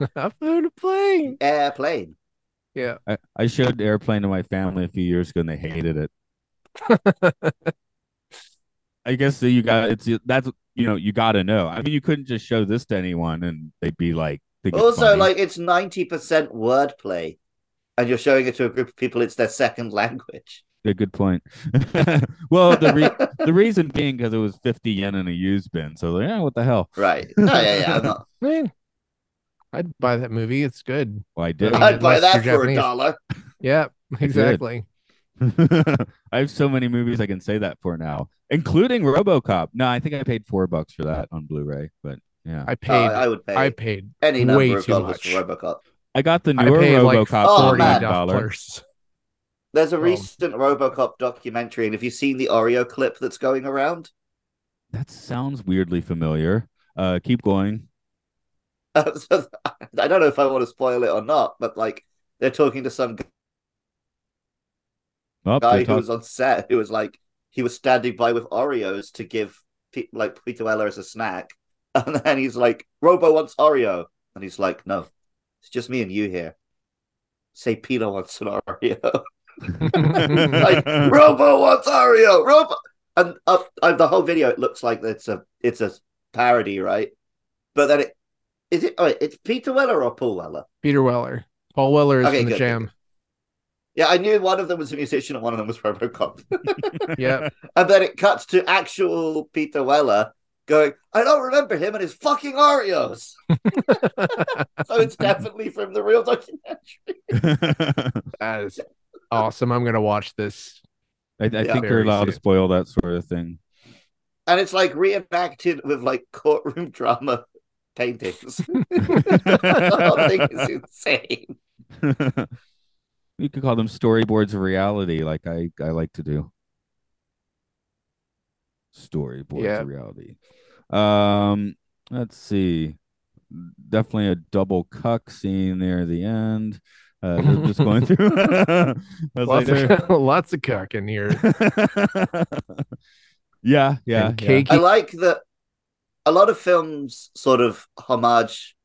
Speaker 3: I flew a plane.
Speaker 1: Airplane.
Speaker 3: Yeah.
Speaker 2: I, I showed airplane to my family a few years ago and they hated it. I guess that you got it's that's you know you got to know. I mean, you couldn't just show this to anyone and they'd be like. think it's
Speaker 1: Also,
Speaker 2: funny.
Speaker 1: like it's ninety percent wordplay, and you're showing it to a group of people. It's their second language.
Speaker 2: A good point. well, the re- the reason being because it was fifty yen in a used bin, so like, yeah, what the hell?
Speaker 1: Right? Oh, yeah, yeah. I'm not.
Speaker 3: I mean, I'd buy that movie. It's good.
Speaker 2: Well, I did.
Speaker 3: mean,
Speaker 1: I'd buy that
Speaker 3: you're
Speaker 1: for a dollar.
Speaker 3: Yeah, exactly.
Speaker 2: I have so many movies I can say that for now, including RoboCop. No, I think I paid four bucks for that on Blu-ray, but yeah,
Speaker 3: I paid.
Speaker 1: Oh, I would pay
Speaker 3: I paid
Speaker 1: any
Speaker 3: way
Speaker 1: number of
Speaker 3: too much.
Speaker 1: for RoboCop.
Speaker 2: I got the
Speaker 3: I
Speaker 2: newer
Speaker 3: paid like
Speaker 2: RoboCop
Speaker 1: Oh,
Speaker 2: for
Speaker 3: forty
Speaker 1: man.
Speaker 2: dollar.
Speaker 3: dollars.
Speaker 1: There's a
Speaker 3: Oh.
Speaker 1: recent RoboCop documentary, and have you seen the Oreo clip that's going around?
Speaker 2: That sounds weirdly familiar. Uh, keep going.
Speaker 1: So, I don't know if I want to spoil it or not, but like they're talking to some
Speaker 2: Oh,
Speaker 1: guy
Speaker 2: they
Speaker 1: who was on set who was like he was standing by with Oreos to give pe- like Peter Weller as a snack, And then he's like, Robo wants Oreo. And he's like, no, it's just me and you here. Say Peter wants an Oreo. like, Robo wants Oreo. Robo. And uh, uh, the whole video, it looks like it's a it's a parody, right? But then it is it. Oh, it's Peter Weller or Paul Weller.
Speaker 3: Peter Weller. Paul Weller is
Speaker 1: Okay,
Speaker 3: from the
Speaker 1: good,
Speaker 3: Jam.
Speaker 1: Yeah, I knew one of them was a musician and one of them was RoboCop.
Speaker 3: Yeah.
Speaker 1: and then it cuts to actual Peter Weller going, I don't remember him and his fucking Oreos. so it's definitely from the real documentary.
Speaker 3: that is awesome. I'm gonna watch this.
Speaker 2: I, I
Speaker 1: Yeah.
Speaker 2: think you're
Speaker 3: Very
Speaker 2: allowed to spoil that sort of thing.
Speaker 1: And it's like reenacted with like courtroom drama paintings. the whole thing is insane.
Speaker 2: you could call them storyboards of reality, like I, I like to do. Storyboards
Speaker 3: Yeah.
Speaker 2: of reality. Um, let's see. Definitely a double cuck scene near the end. Uh, they're just going through. I was like,
Speaker 3: Lots, of, lots of cuck in here.
Speaker 2: yeah, yeah,
Speaker 3: And
Speaker 2: yeah.
Speaker 1: I like that a lot of films sort of homage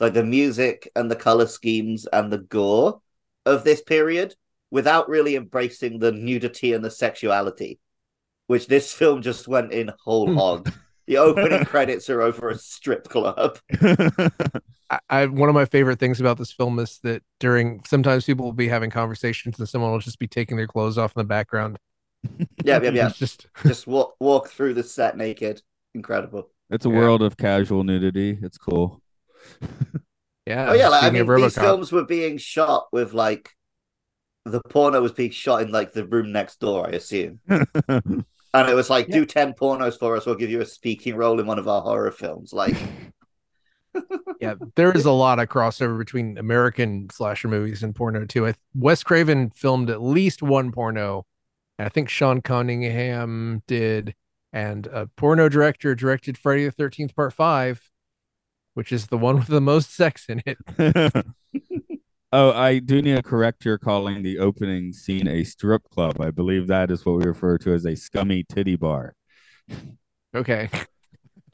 Speaker 1: like the music and the color schemes and the gore of this period without really embracing the nudity and the sexuality, which this film just went in whole hog. The opening credits are over a strip club.
Speaker 3: I, I one of my favorite things about this film is that during sometimes people will be having conversations and someone will just be taking their clothes off in the background.
Speaker 1: Yeah, yeah, yeah.
Speaker 3: Just
Speaker 1: just walk walk through the set naked. Incredible.
Speaker 2: it's a
Speaker 3: Yeah.
Speaker 2: world of casual nudity. It's cool.
Speaker 3: yeah.
Speaker 1: Oh yeah, like, I mean,
Speaker 3: of
Speaker 1: these films were being shot with like the porno was being shot in like the room next door, I assume. And it was like, do 10 pornos for us, we'll give you a speaking role in one of our horror films. Like,
Speaker 3: yeah, there is a lot of crossover between American slasher movies and porno too. I, Wes Craven filmed at least one porno. and I think Sean Cunningham did, and a porno director directed Friday the Thirteenth Part Five, which is the one with the most sex in it.
Speaker 2: oh, I do need to correct your calling the opening scene a strip club. I believe that is what we refer to as a scummy titty bar.
Speaker 3: Okay,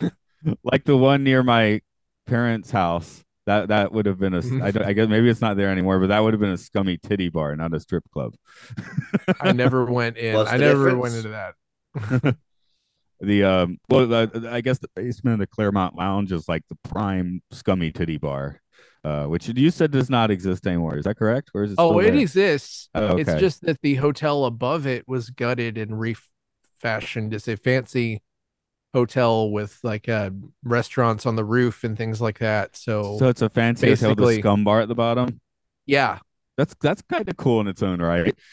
Speaker 2: like the one near my parents' house. That that would have been a. I, don't, I guess maybe it's not there anymore, but that would have been a scummy titty bar, not a strip club.
Speaker 3: I never went in.
Speaker 1: What's
Speaker 3: I never
Speaker 1: difference?
Speaker 3: went into that.
Speaker 2: The um, well, the, I guess the basement of the Clermont Lounge is like the prime scummy titty bar, uh, which you said does not exist anymore. Is that correct, or is it?
Speaker 3: Oh, it
Speaker 2: there?
Speaker 3: exists.
Speaker 2: Oh,
Speaker 3: It's just that the hotel above it was gutted and refashioned as a fancy hotel with like uh, restaurants on the roof and things like that. So,
Speaker 2: So it's a fancy hotel, with a scum bar at the bottom.
Speaker 3: yeah,
Speaker 2: That's that's kind of cool in its own right.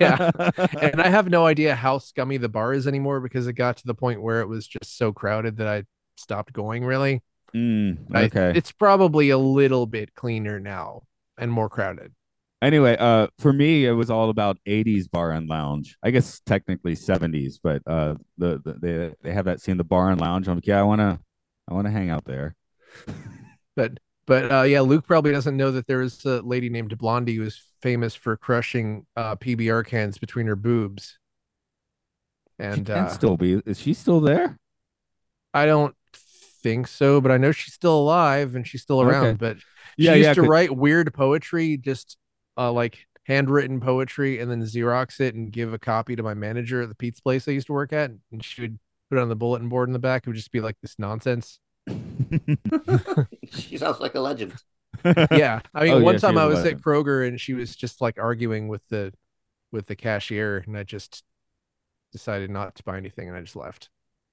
Speaker 3: Yeah. and I have no idea how scummy the bar is anymore because it got to the point where it was just so crowded that I stopped going. Really,
Speaker 2: Mm,
Speaker 3: I-
Speaker 2: okay.
Speaker 3: it's probably a little bit cleaner now and more crowded.
Speaker 2: anyway, uh, for me, it was all about '80s bar and lounge. I guess technically '70s, but uh, the, the they they have that scene, the bar and lounge. I'm like, yeah, I wanna I wanna hang out there.
Speaker 3: But but uh, yeah, Luke probably doesn't know that there is a lady named Blondie who is famous for crushing uh, PBR cans between her boobs.
Speaker 2: She
Speaker 3: And
Speaker 2: can
Speaker 3: uh,
Speaker 2: still be. Is she still there?
Speaker 3: I don't think so, but I know she's still alive and she's still around.
Speaker 2: Okay.
Speaker 3: But
Speaker 2: Yeah,
Speaker 3: she used
Speaker 2: yeah,
Speaker 3: to
Speaker 2: could-
Speaker 3: write weird poetry, just uh, like handwritten poetry, and then Xerox it and give a copy to my manager at the pizza place I used to work at, and she would put it on the bulletin board in the back. It would just be like this nonsense.
Speaker 1: she sounds like a legend.
Speaker 3: yeah i mean
Speaker 2: Oh,
Speaker 3: one
Speaker 2: yeah,
Speaker 3: time I was at kroger and she was just like arguing with the with the cashier and i just decided not to buy anything and i just left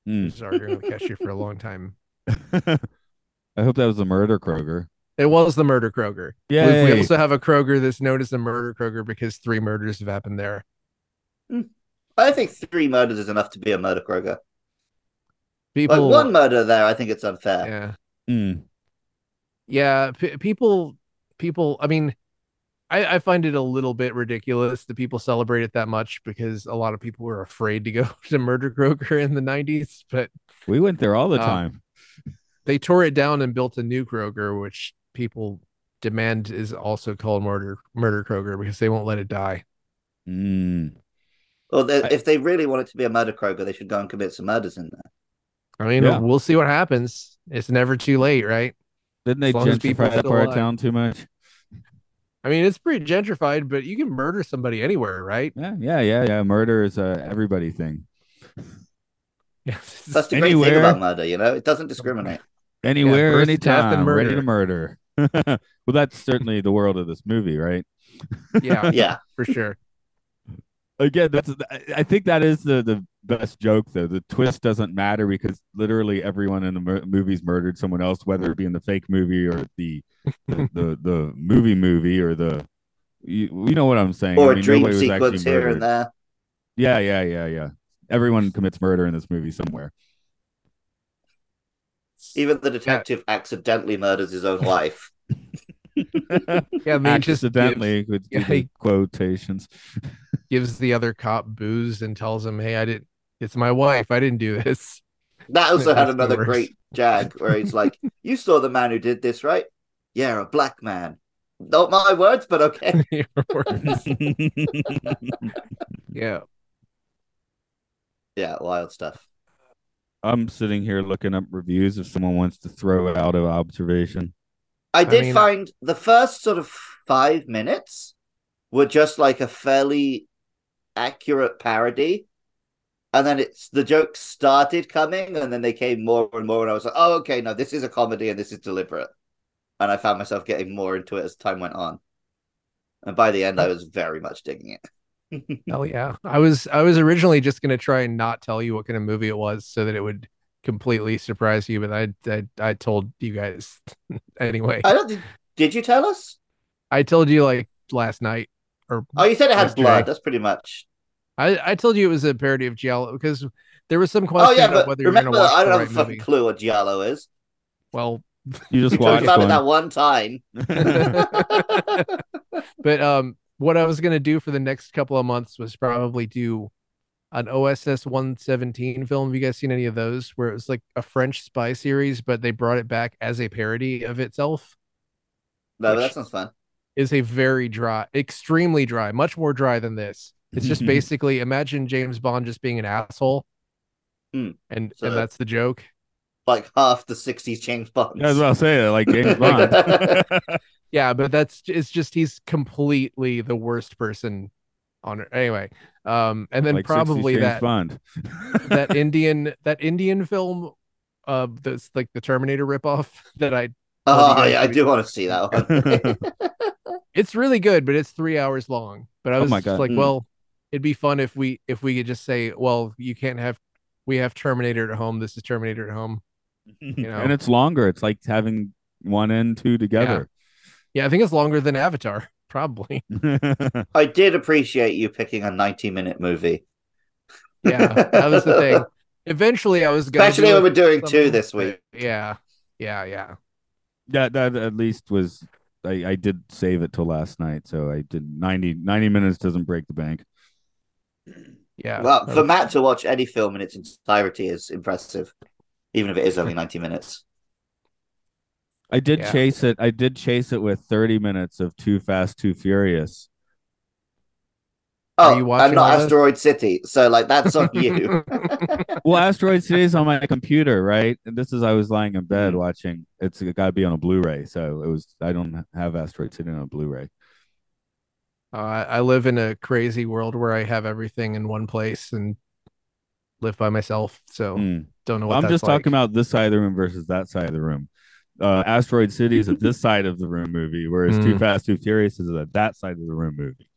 Speaker 3: She
Speaker 2: Mm.
Speaker 3: was just arguing with the cashier for a long time
Speaker 2: I hope that was the murder Kroger.
Speaker 3: it was the murder kroger
Speaker 2: Yeah.
Speaker 3: we, we also have a kroger that's known as the murder kroger because three murders have happened there
Speaker 1: I think three murders is enough to be a murder Kroger.
Speaker 3: people
Speaker 1: Like one murder there, I think it's unfair.
Speaker 3: yeah
Speaker 2: Mm.
Speaker 3: yeah p- people people i mean I, I find it a little bit ridiculous that people celebrate it that much because a lot of people were afraid to go to murder kroger in the 90s but
Speaker 2: We went there all the
Speaker 3: Uh,
Speaker 2: time.
Speaker 3: They tore it down and built a new Kroger, which people demand is also called murder murder Kroger because they won't let it die.
Speaker 2: Mm.
Speaker 1: Well, they,
Speaker 2: I-
Speaker 1: if they really want it to be a murder Kroger, they should go and commit some murders in there.
Speaker 3: I mean,
Speaker 2: Yeah.
Speaker 3: we'll see what happens. It's never too late, right?
Speaker 2: Didn't they
Speaker 3: As long
Speaker 2: gentrify that part of town too much?
Speaker 3: I mean, it's pretty gentrified, but you can murder somebody anywhere, right?
Speaker 2: Yeah, yeah, yeah, yeah. Murder is a everybody thing.
Speaker 3: Yeah.
Speaker 1: That's the great thing about murder, you know, it doesn't discriminate.
Speaker 2: Anywhere,
Speaker 3: birth, death, and
Speaker 2: anytime, ready to
Speaker 3: murder.
Speaker 2: murder. well, that's certainly the world of this movie, right?
Speaker 3: yeah,
Speaker 1: Yeah.
Speaker 3: for sure.
Speaker 2: Again, that's I- I think that is the the best joke though. The twist doesn't matter because literally everyone in the mo- movie's murdered someone else, whether it be in the fake movie or the the the, the movie movie or the you, you know what I'm saying?
Speaker 1: Or
Speaker 2: I
Speaker 1: a
Speaker 2: mean,
Speaker 1: dream sequence here and there.
Speaker 2: Yeah, yeah, yeah, yeah. Everyone commits murder in this movie somewhere.
Speaker 1: Even the detective accidentally murders his own wife.
Speaker 3: Yeah, I mean, it just
Speaker 2: accidentally with
Speaker 3: yeah,
Speaker 2: the
Speaker 3: he-
Speaker 2: quotations.
Speaker 3: gives the other cop booze and tells him, "Hey, I didn't. It's my wife. I didn't do this."
Speaker 1: That also had another
Speaker 3: worse.
Speaker 1: great jag where he's like, You saw the man who did this, right? Yeah, a black man. Not my words, but okay.
Speaker 3: yeah,
Speaker 1: Yeah, wild stuff.
Speaker 2: I'm sitting here looking up reviews if someone wants to throw it out of observation.
Speaker 1: I did
Speaker 3: mean-
Speaker 1: find the first sort of five minutes were just like a fairly accurate parody. And then it's the jokes started coming and then they came more and more. And I was like, oh, okay, no, this is a comedy and this is deliberate. And I found myself getting more into it as time went on. And by the end, I was very much digging it.
Speaker 3: Hell yeah. I was I was originally just gonna try and not tell you what kind of movie it was, so that it would completely surprise you. But I I, I told you guys anyway.
Speaker 1: I don't. Did, did you tell us?
Speaker 3: I told you like last night, or
Speaker 1: Oh, you said it had
Speaker 3: Yesterday.
Speaker 1: blood. That's pretty much.
Speaker 3: I I told you it was a parody of Giallo because there was some
Speaker 1: Oh
Speaker 3: question
Speaker 1: yeah,
Speaker 3: of
Speaker 1: but
Speaker 3: whether you're gonna
Speaker 1: remember,
Speaker 3: watch
Speaker 1: I don't
Speaker 3: right
Speaker 1: have a fucking
Speaker 3: movie.
Speaker 1: clue what Giallo is.
Speaker 3: Well,
Speaker 2: You just
Speaker 1: We talked
Speaker 2: watched
Speaker 1: about it that one time.
Speaker 3: but um what I was gonna do for the next couple of months was probably do an OSS 117 film. Have you guys seen any of those where it was like a French spy series, but they brought it back as a parody of itself?
Speaker 1: No, that sounds fun.
Speaker 3: Is a very dry, extremely dry, much more dry than this. It's just basically imagine James Bond just being an asshole.
Speaker 1: Hmm.
Speaker 3: And
Speaker 1: So-
Speaker 3: and that's the joke.
Speaker 1: Like half the '60s James Bond.
Speaker 2: That's what I'll say. Like James Bond.
Speaker 3: Yeah, but that's it's just he's completely the worst person on it. Anyway, um, and then
Speaker 2: like
Speaker 3: probably that
Speaker 2: Bond.
Speaker 3: that Indian that Indian film, uh, that's like the Terminator ripoff that I.
Speaker 1: Oh,
Speaker 3: Oh,
Speaker 1: yeah, I do want to see that one.
Speaker 3: It's really good, but it's three hours long. But I
Speaker 2: Oh
Speaker 3: was
Speaker 2: my
Speaker 3: just
Speaker 2: God.
Speaker 3: like,
Speaker 1: Mm.
Speaker 3: well, it'd be fun if we if we could just say, well, you can't have we have Terminator at home. This is Terminator at home. know?
Speaker 2: and it's longer. It's like having one and two together.
Speaker 3: Yeah, I think it's longer than Avatar, probably.
Speaker 1: I did appreciate you picking a 90-minute movie,
Speaker 3: Yeah, that was the thing. Eventually, I was gonna
Speaker 1: especially
Speaker 3: do
Speaker 1: when we're doing two this week.
Speaker 3: Yeah, yeah, yeah.
Speaker 2: that that at least was I, I did save it till last night. So I did 90, 90 minutes doesn't break the bank.
Speaker 3: Yeah.
Speaker 1: Well, for
Speaker 3: was-
Speaker 1: Matt to watch any film in its entirety is impressive, even if it is only 90 minutes.
Speaker 2: I did
Speaker 3: Yeah.
Speaker 2: chase it. I did chase it with 30 minutes of Too Fast, Too Furious.
Speaker 1: Oh,
Speaker 3: you watching
Speaker 1: I'm not
Speaker 3: all this?
Speaker 1: Asteroid City, so like that's on you.
Speaker 2: Well, Asteroid City is on my computer, right? And this is I was lying in bed watching. It's got to be on a Blu-ray, so it was. I don't have Asteroid City on a Blu-ray.
Speaker 3: Uh, I I live in a crazy world where I have everything in one place and live by myself. So
Speaker 2: Mm.
Speaker 3: Don't know what
Speaker 2: I'm
Speaker 3: that's
Speaker 2: just
Speaker 3: like.
Speaker 2: talking about this side of the room versus that side of the room. Uh, Asteroid City is at this side of the room movie, whereas Too
Speaker 3: Mm.
Speaker 2: Fast, Too Furious is at that side of the room movie.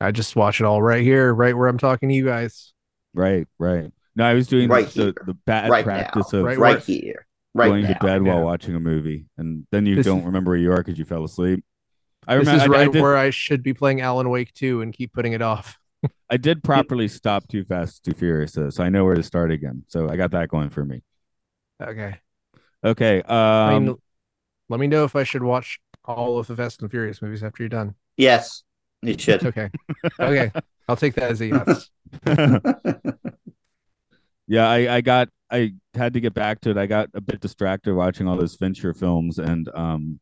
Speaker 3: I just watch it all right here, right where I'm talking to you guys.
Speaker 2: Right, right. No, I was doing
Speaker 1: Right
Speaker 2: the,
Speaker 1: here.
Speaker 2: the bad
Speaker 1: Right
Speaker 2: practice
Speaker 1: now.
Speaker 2: of
Speaker 3: Right
Speaker 1: right here, right
Speaker 2: going
Speaker 1: now.
Speaker 2: to bed while watching a movie, and then you
Speaker 3: This
Speaker 2: don't
Speaker 3: is-
Speaker 2: remember where you are because you fell asleep. I
Speaker 3: This
Speaker 2: remember
Speaker 3: is
Speaker 2: I, I
Speaker 3: right
Speaker 2: did,
Speaker 3: where I should be playing Alan Wake 2 and keep putting it off.
Speaker 2: I did properly stop Too Fast, Too Furious, though, so I know where to start again. So I got that going for me.
Speaker 3: Okay.
Speaker 2: Okay.
Speaker 3: I
Speaker 2: Um,
Speaker 3: mean, let me know if I should watch all of the Fast and Furious movies after you're done.
Speaker 1: Yes, you should.
Speaker 3: Okay. Okay. I'll take that as a yes.
Speaker 2: yeah, I, I got I had to get back to it. I got a bit distracted watching all those Fincher films and um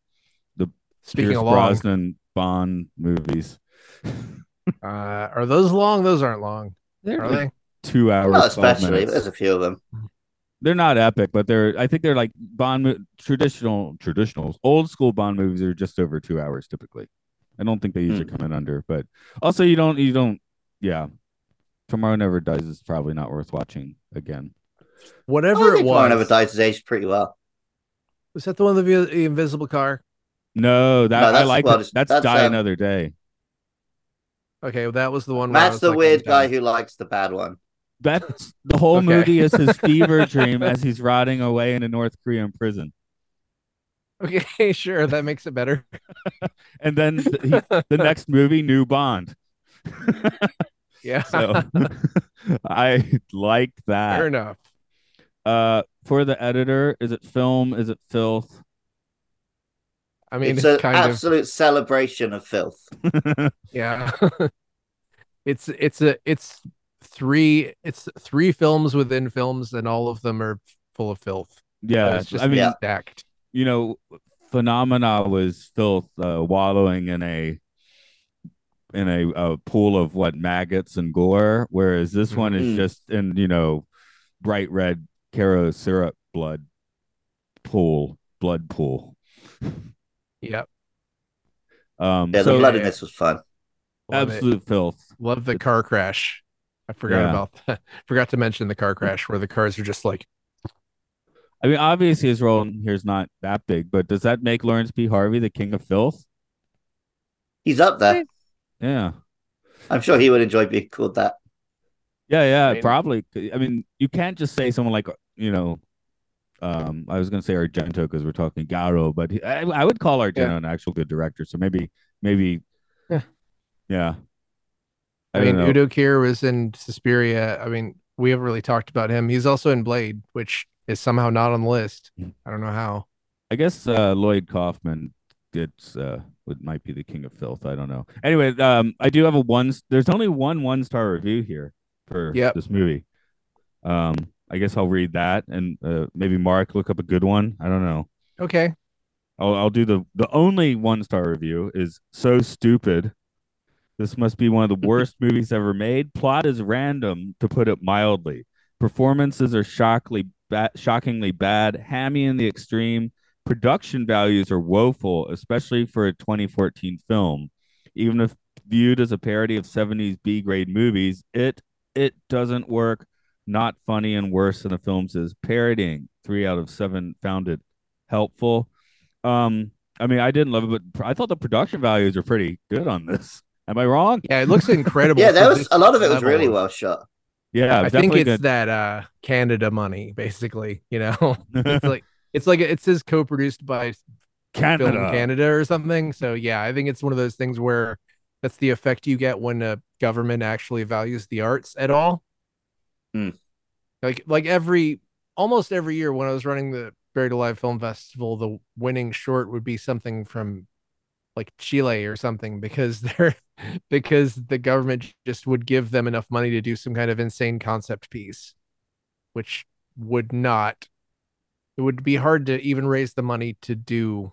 Speaker 3: Speaking
Speaker 2: Pierce
Speaker 3: of long,
Speaker 2: Brosnan Bond movies.
Speaker 3: uh, are those long? Those aren't long,
Speaker 2: They're
Speaker 3: are
Speaker 2: like
Speaker 3: they?
Speaker 2: two hours.
Speaker 1: Not especially, there's a few of them.
Speaker 2: they're not epic, but they're I think they're like Bond mo- traditional traditionals. Old school Bond movies are just over two hours typically. I don't think they usually
Speaker 1: Hmm.
Speaker 2: come in under, but also you don't you don't yeah. Tomorrow Never Dies is probably not worth watching again.
Speaker 3: Whatever
Speaker 1: I
Speaker 3: it
Speaker 1: think Tomorrow
Speaker 3: was.
Speaker 1: Never Dies has aged pretty well.
Speaker 3: Was that the one with the, the invisible car?
Speaker 2: No, that
Speaker 1: No,
Speaker 2: I like
Speaker 1: well,
Speaker 2: That's,
Speaker 1: that's,
Speaker 2: Die
Speaker 1: um,
Speaker 2: Another Day.
Speaker 3: Okay, well, that was the one. Where I
Speaker 1: Matt's the
Speaker 3: like,
Speaker 1: weird guy who likes the bad one.
Speaker 2: That's the whole
Speaker 3: Okay.
Speaker 2: movie is his fever dream as he's rotting away in a North Korean prison.
Speaker 3: Okay, sure, that makes it better.
Speaker 2: And then th- he, the next movie, New Bond.
Speaker 3: Yeah,
Speaker 2: So I like that.
Speaker 3: fair
Speaker 2: that.
Speaker 3: enough.
Speaker 2: Uh, for the editor, is it film? Is it filth?
Speaker 3: I mean,
Speaker 1: it's an
Speaker 3: kind of.
Speaker 1: absolute celebration of filth.
Speaker 3: Yeah. it's it's a it's three it's three films within films and all of them are full of filth.
Speaker 2: yeah,
Speaker 3: it's just
Speaker 2: I mean,
Speaker 3: stacked.
Speaker 2: you know, phenomena was filth uh, wallowing in a in a, a pool of what maggots and gore, whereas this one is
Speaker 1: Mhm.
Speaker 2: just in you know bright red Karo syrup blood pool, blood pool.
Speaker 3: Yep.
Speaker 2: Um,
Speaker 1: Yeah,
Speaker 2: so
Speaker 1: the blood in this was fun.
Speaker 3: Love it.
Speaker 2: absolute filth.
Speaker 3: Love the car crash. I forgot
Speaker 2: Yeah.
Speaker 3: about that. Forgot to mention the car crash where the cars are just like
Speaker 2: I mean, obviously his role in here is not that big, but does that make Laurence P. Harvey the king of filth?
Speaker 1: He's up there.
Speaker 2: Yeah.
Speaker 1: I'm sure he would enjoy being called that.
Speaker 2: Yeah, yeah,
Speaker 3: I mean-
Speaker 2: probably. I mean, you can't just say someone like you know, um, I was gonna say Argento because we're talking Garo, but he, I, I would call Argento
Speaker 3: Yeah.
Speaker 2: an actual good director. So maybe, maybe,
Speaker 3: Yeah.
Speaker 2: yeah.
Speaker 3: I,
Speaker 2: I,
Speaker 3: mean
Speaker 2: know.
Speaker 3: Udo Kier was in Suspiria. I mean, we haven't really talked about him. He's also in Blade, which is somehow not on the list.
Speaker 2: Hmm.
Speaker 3: I don't know how.
Speaker 2: I guess uh, Lloyd Kaufman gets uh, would might be the king of filth. I don't know. Anyway, um, I do have a one. There's only one one star review here for
Speaker 3: Yep.
Speaker 2: this movie. Um, I guess I'll read that and uh, maybe Mark look up a good one. I don't know.
Speaker 3: Okay.
Speaker 2: I'll, I'll do the the only one star review is so stupid. This must be one of the worst movies ever made. Plot is random, to put it mildly. Performances are shockingly ba- shockingly bad, hammy in the extreme. Production values are woeful, especially for a 2014 film. Even if viewed as a parody of 70s B grade movies, it it doesn't work. Not funny and worse than the films is parodying. Three out of seven found it helpful. Um, I mean, I didn't love it, but I thought the production values are pretty good on this. Am I wrong?
Speaker 3: Yeah, it looks incredible.
Speaker 1: Yeah,
Speaker 3: for
Speaker 1: there was a lot of it was really well shot.
Speaker 2: Yeah,
Speaker 3: I think it's
Speaker 2: good.
Speaker 3: that uh Canada money, basically. You know, it's like it's like it says co-produced by
Speaker 2: Canada.
Speaker 3: Film Canada or something. So yeah, I think it's one of those things where that's the effect you get when a government actually values the arts at all.
Speaker 1: Hmm.
Speaker 3: Like like every almost every year when I was running the Buried Alive Film Festival, the winning short would be something from like Chile or something because they're because the government just would give them enough money to do some kind of insane concept piece, which would not it would be hard to even raise the money to do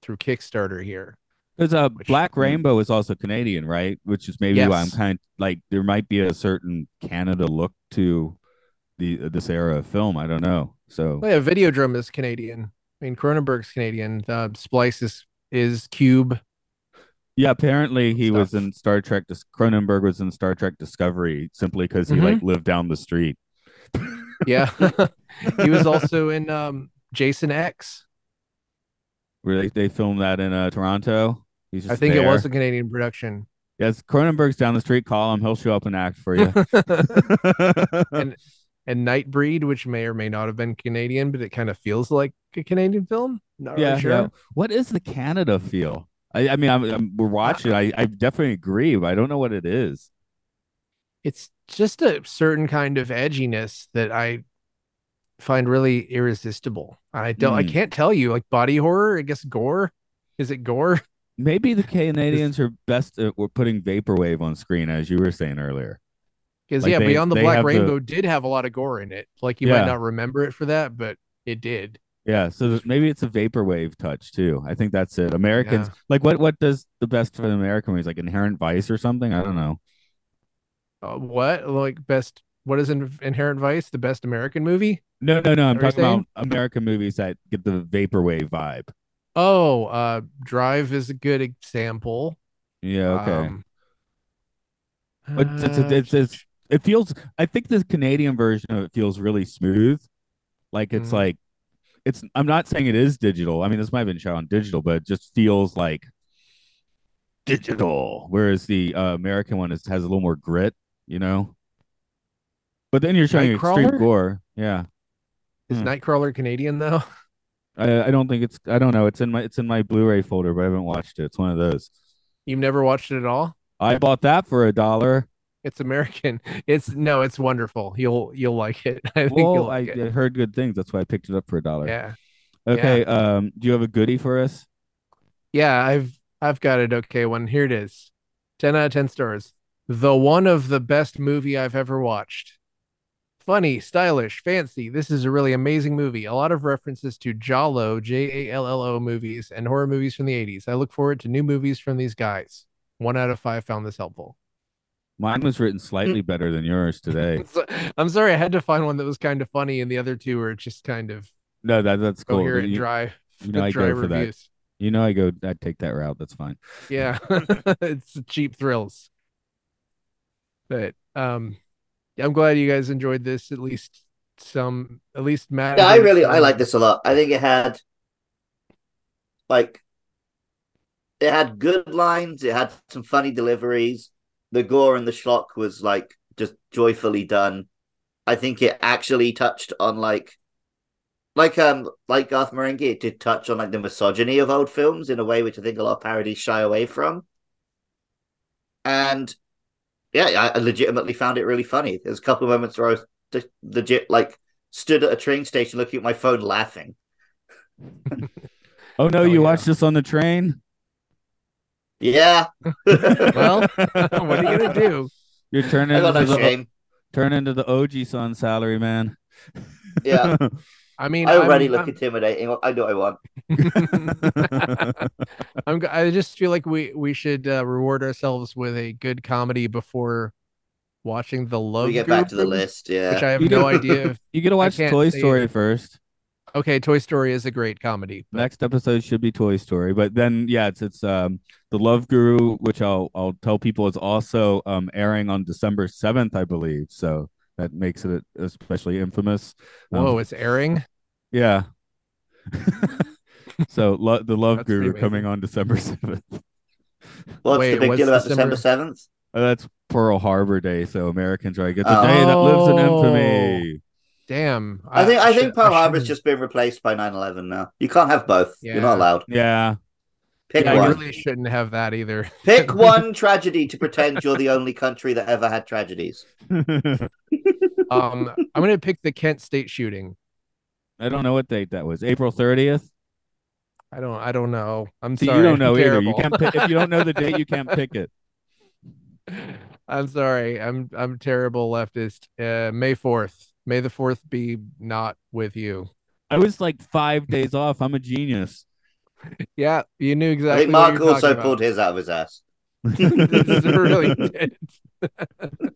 Speaker 3: through Kickstarter here.
Speaker 2: Because uh, Black Rainbow is also Canadian, right? Which is maybe why I'm kind of like there might be a certain Canada look to the uh, this era of film. I don't know. So
Speaker 3: Oh yeah, Videodrome is Canadian. I mean, Cronenberg's Canadian. Uh, Splice is is Cube.
Speaker 2: yeah, apparently he was in Star Trek. Cronenberg was in Star Trek Discovery simply because he
Speaker 3: Mhm.
Speaker 2: like lived down the street.
Speaker 3: Yeah, he was also in um, Jason X.
Speaker 2: Where they, they filmed that in uh, Toronto.
Speaker 3: I think it was a Canadian production.
Speaker 2: Yes, Cronenberg's down the street. Call him. He'll show up and act for you.
Speaker 3: and and Nightbreed, which may or may not have been Canadian, but it kind of feels like a Canadian film. Not
Speaker 2: yeah,
Speaker 3: really sure.
Speaker 2: yeah. What is the Canada feel? I, I mean, I'm, I'm, we're watching. I, I definitely agree, but I don't know what it is.
Speaker 3: It's just a certain kind of edginess that I find really irresistible. I don't. I
Speaker 2: Hmm.
Speaker 3: can't tell you. Like body horror. I guess gore. Is it gore?
Speaker 2: Maybe the Canadians are best at we're putting vaporwave on screen, as you were saying earlier.
Speaker 3: Because
Speaker 2: Like
Speaker 3: yeah,
Speaker 2: they-
Speaker 3: Beyond the Black
Speaker 2: have the-
Speaker 3: Rainbow did have a lot of gore in it. Like you
Speaker 2: Yeah.
Speaker 3: might not remember it for that, but it did.
Speaker 2: Yeah, so maybe it's a vaporwave touch too. I think that's it. Americans
Speaker 3: Yeah.
Speaker 2: like what? What does the best for the American movies like Inherent Vice or something? I don't know.
Speaker 3: Uh, what like best what is in, Inherent Vice? The best American movie?
Speaker 2: No, no, no. I'm talking about? American movies that get the vaporwave vibe.
Speaker 3: Oh, uh, Drive is a good example.
Speaker 2: Yeah, okay.
Speaker 3: Um,
Speaker 2: but it's,
Speaker 3: uh,
Speaker 2: it's, it's it feels. I think the Canadian version of it feels really smooth. Like it's
Speaker 3: Mhm.
Speaker 2: like it's. I'm not saying it is digital. I mean, this might have been shot on digital, but it just feels like digital. Whereas the uh, American one is, has a little more grit, you know. But then you're showing extreme gore. Yeah,
Speaker 3: is
Speaker 2: hmm.
Speaker 3: Nightcrawler Canadian though?
Speaker 2: I, I don't think it's. I don't know. It's in my. It's in my Blu-ray folder, but I haven't watched it. It's one of those.
Speaker 3: You've never watched it at all?
Speaker 2: I bought that for a dollar.
Speaker 3: It's American. It's no, it's wonderful. You'll you'll like it. I think
Speaker 2: Well, I,
Speaker 3: like
Speaker 2: I
Speaker 3: it.
Speaker 2: heard good things. That's why I picked it up for a dollar.
Speaker 3: Yeah.
Speaker 2: Okay. Um. Do you have a goodie for us?
Speaker 3: Yeah, I've I've got it. Okay, one here it is. Ten out of ten stars. The one of the best movie I've ever watched. Funny, stylish, fancy. This is a really amazing movie. A lot of references to Jalo, J A L L O movies and horror movies from the 80s. I look forward to new movies from these guys. One out of five found this helpful.
Speaker 2: Mine was written slightly better than yours today.
Speaker 3: I'm sorry, I had to find one that was kind of funny, and the other two were just kind of
Speaker 2: No, that that's cool.
Speaker 3: coherent,
Speaker 2: You,
Speaker 3: dry,
Speaker 2: you know I
Speaker 3: dry
Speaker 2: go for that.
Speaker 3: reviews.
Speaker 2: you know I go. I take that route. That's fine.
Speaker 3: Yeah, it's cheap thrills. But um, I'm glad you guys enjoyed this. At least some, at least Matt.
Speaker 1: Yeah, I really I like this a lot. I think it had like it had good lines, it had some funny deliveries. The gore and the schlock was like just joyfully done. I think it actually touched on like like um like Garth Marenghi, it did touch on like the misogyny of old films in a way which I think a lot of parodies shy away from. And yeah, I I legitimately found it really funny. There's a couple of moments where I was just legit like stood at a train station looking at my phone laughing.
Speaker 2: Oh no,
Speaker 3: Oh,
Speaker 2: you
Speaker 3: yeah.
Speaker 2: watched this on the train?
Speaker 1: Yeah.
Speaker 3: Well, what are you gonna do?
Speaker 2: You're turning into
Speaker 1: no
Speaker 2: the
Speaker 1: shame.
Speaker 2: turn into the OG son salary man.
Speaker 1: Yeah.
Speaker 3: I mean,
Speaker 1: I already
Speaker 3: I'm,
Speaker 1: look
Speaker 3: I'm-
Speaker 1: intimidating. I know I want.
Speaker 3: I'm. g- I just feel like we we should uh, reward ourselves with a good comedy before watching the Love.
Speaker 1: we get back to the list. Yeah.
Speaker 3: which I have
Speaker 2: You
Speaker 3: no
Speaker 2: do-
Speaker 3: idea. If,
Speaker 2: you gotta watch Toy Story
Speaker 3: it.
Speaker 2: first.
Speaker 3: okay, Toy Story is a great comedy. But
Speaker 2: Next episode should be Toy Story, but then yeah, it's it's um the Love Guru, which I'll I'll tell people is also um airing on December seventh, I believe. So that makes it especially infamous. Um,
Speaker 3: whoa, it's airing.
Speaker 2: Yeah. so lo- the Love
Speaker 3: That's
Speaker 2: Guru coming on December seventh.
Speaker 1: What's
Speaker 3: Wait,
Speaker 1: the big
Speaker 3: what's
Speaker 1: deal about
Speaker 3: December-
Speaker 1: December seventh?
Speaker 2: Uh, that's Pearl Harbor Day, so Americans right get the
Speaker 1: Oh.
Speaker 2: day that lives in infamy.
Speaker 3: Damn.
Speaker 1: I think I think
Speaker 3: should-
Speaker 1: Pearl Harbor's just been replaced by 9-11 now. You can't have both. You're not allowed.
Speaker 2: Yeah.
Speaker 1: Pick
Speaker 3: Yeah,
Speaker 1: one.
Speaker 3: you really shouldn't have that either.
Speaker 1: Pick one tragedy to pretend you're the only country that ever had tragedies.
Speaker 3: Um, I'm gonna pick the Kent State shooting.
Speaker 2: I don't know what date that was. April thirtieth.
Speaker 3: I don't. I don't know. I'm
Speaker 2: See,
Speaker 3: sorry.
Speaker 2: you don't know
Speaker 3: I'm
Speaker 2: either. You can't pick, if you don't know the date, you can't pick it.
Speaker 3: I'm sorry. I'm I'm terrible leftist. Uh, May fourth. May the fourth be not with you.
Speaker 2: I was like five days off. I'm a genius.
Speaker 3: Yeah, you knew
Speaker 1: I
Speaker 3: exactly.
Speaker 1: think
Speaker 3: what
Speaker 1: Mark
Speaker 3: you were
Speaker 1: also pulled
Speaker 3: about.
Speaker 1: his out of his ass.
Speaker 3: This really did.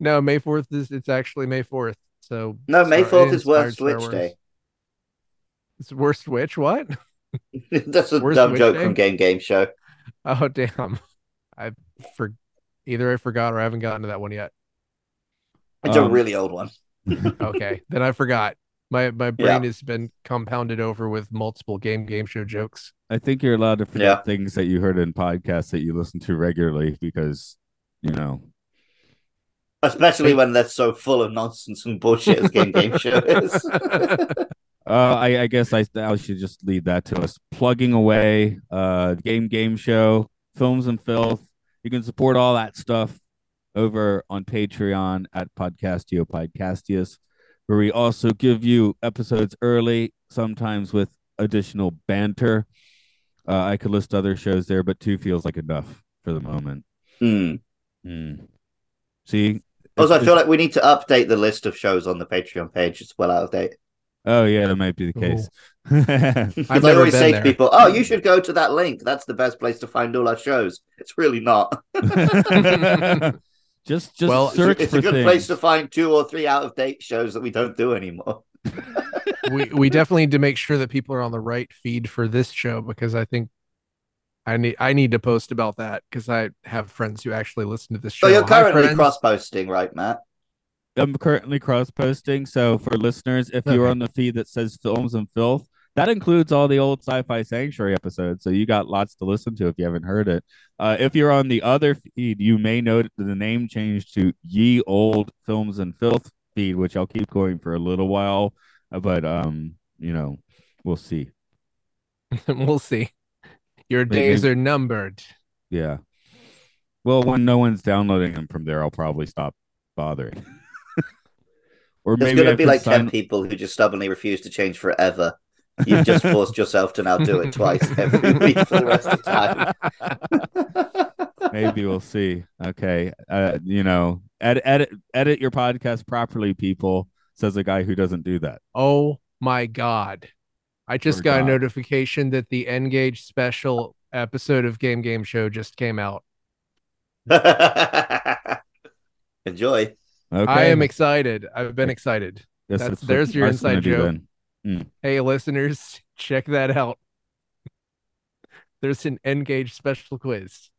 Speaker 3: no, May fourth is. It's actually May fourth. So
Speaker 1: No, May 4th is Worst Switch
Speaker 3: Wars.
Speaker 1: Day.
Speaker 3: It's worst witch. What?
Speaker 1: That's a
Speaker 3: Worst
Speaker 1: dumb
Speaker 3: Witch
Speaker 1: joke
Speaker 3: Day?
Speaker 1: from Game Game Show.
Speaker 3: Oh damn! I for either I forgot or I haven't gotten to that one yet.
Speaker 1: It's a
Speaker 2: Um,
Speaker 1: really old one.
Speaker 3: Okay, then I forgot. My my brain has been compounded over with multiple game game show jokes.
Speaker 2: I think you're allowed to forget
Speaker 1: Yeah.
Speaker 2: things that you heard in podcasts that you listen to regularly because, you know,
Speaker 1: Especially when they're so full of nonsense and bullshit as Game Game Show is.
Speaker 2: Uh, I, I guess I, I should just leave that to us. Plugging away, uh, game game show, films and filth. You can support all that stuff over on Patreon at Podcastio Podcastius, where we also give you episodes early, sometimes with additional banter. Uh, I could list other shows there, but two feels like enough for the moment.
Speaker 1: Hmm.
Speaker 2: Hmm. See,
Speaker 1: Also, I feel like we need to update the list of shows on the Patreon page. It's well out of date.
Speaker 2: Oh yeah, that might be the case.
Speaker 1: Because I
Speaker 3: never
Speaker 1: always
Speaker 3: been
Speaker 1: say
Speaker 3: there.
Speaker 1: to people, "Oh, you should go to that link. That's the best place to find all our shows." It's really not.
Speaker 2: Just just
Speaker 3: Well,
Speaker 1: It's, a,
Speaker 2: search
Speaker 1: it's
Speaker 2: for
Speaker 1: a good
Speaker 2: things.
Speaker 1: place to find two or three out of date shows that we don't do anymore.
Speaker 3: we we definitely need to make sure that people are on the right feed for this show because I think I need I need to post about that because I have friends who actually listen to this show.
Speaker 1: So you're currently cross posting, right, Matt?
Speaker 2: I'm currently cross posting. So for listeners, if you're on the feed that says films and filth, that includes all the old sci-fi sanctuary episodes. So you got lots to listen to if you haven't heard it. Uh, if you're on the other feed, you may note that the name changed to Ye Old Films and Filth feed, which I'll keep going for a little while. Uh, But um, you know, we'll see.
Speaker 3: we'll see. Your
Speaker 2: Maybe-
Speaker 3: days are numbered.
Speaker 2: Yeah. Well, when no one's downloading them from there, I'll probably stop bothering. or
Speaker 1: There's
Speaker 2: maybe
Speaker 1: going
Speaker 2: I
Speaker 1: to be
Speaker 2: put
Speaker 1: like 10 people who just stubbornly refuse to change forever. You've just forced yourself to now do it twice every week for the rest of time.
Speaker 2: maybe we'll see. Okay. Uh, you know, edit edit edit your podcast properly, people. Says a guy who doesn't do that.
Speaker 3: Oh my god. I just
Speaker 2: Or
Speaker 3: got a notification that the Engage special episode of Game Game Show just came out.
Speaker 1: Enjoy.
Speaker 2: Okay.
Speaker 3: I am excited. I've been excited.
Speaker 2: Guess
Speaker 3: that's-
Speaker 2: that's
Speaker 3: there's your inside
Speaker 2: do
Speaker 3: joke.
Speaker 2: Then.
Speaker 3: Hey listeners, check that out. There's an Engage special quiz.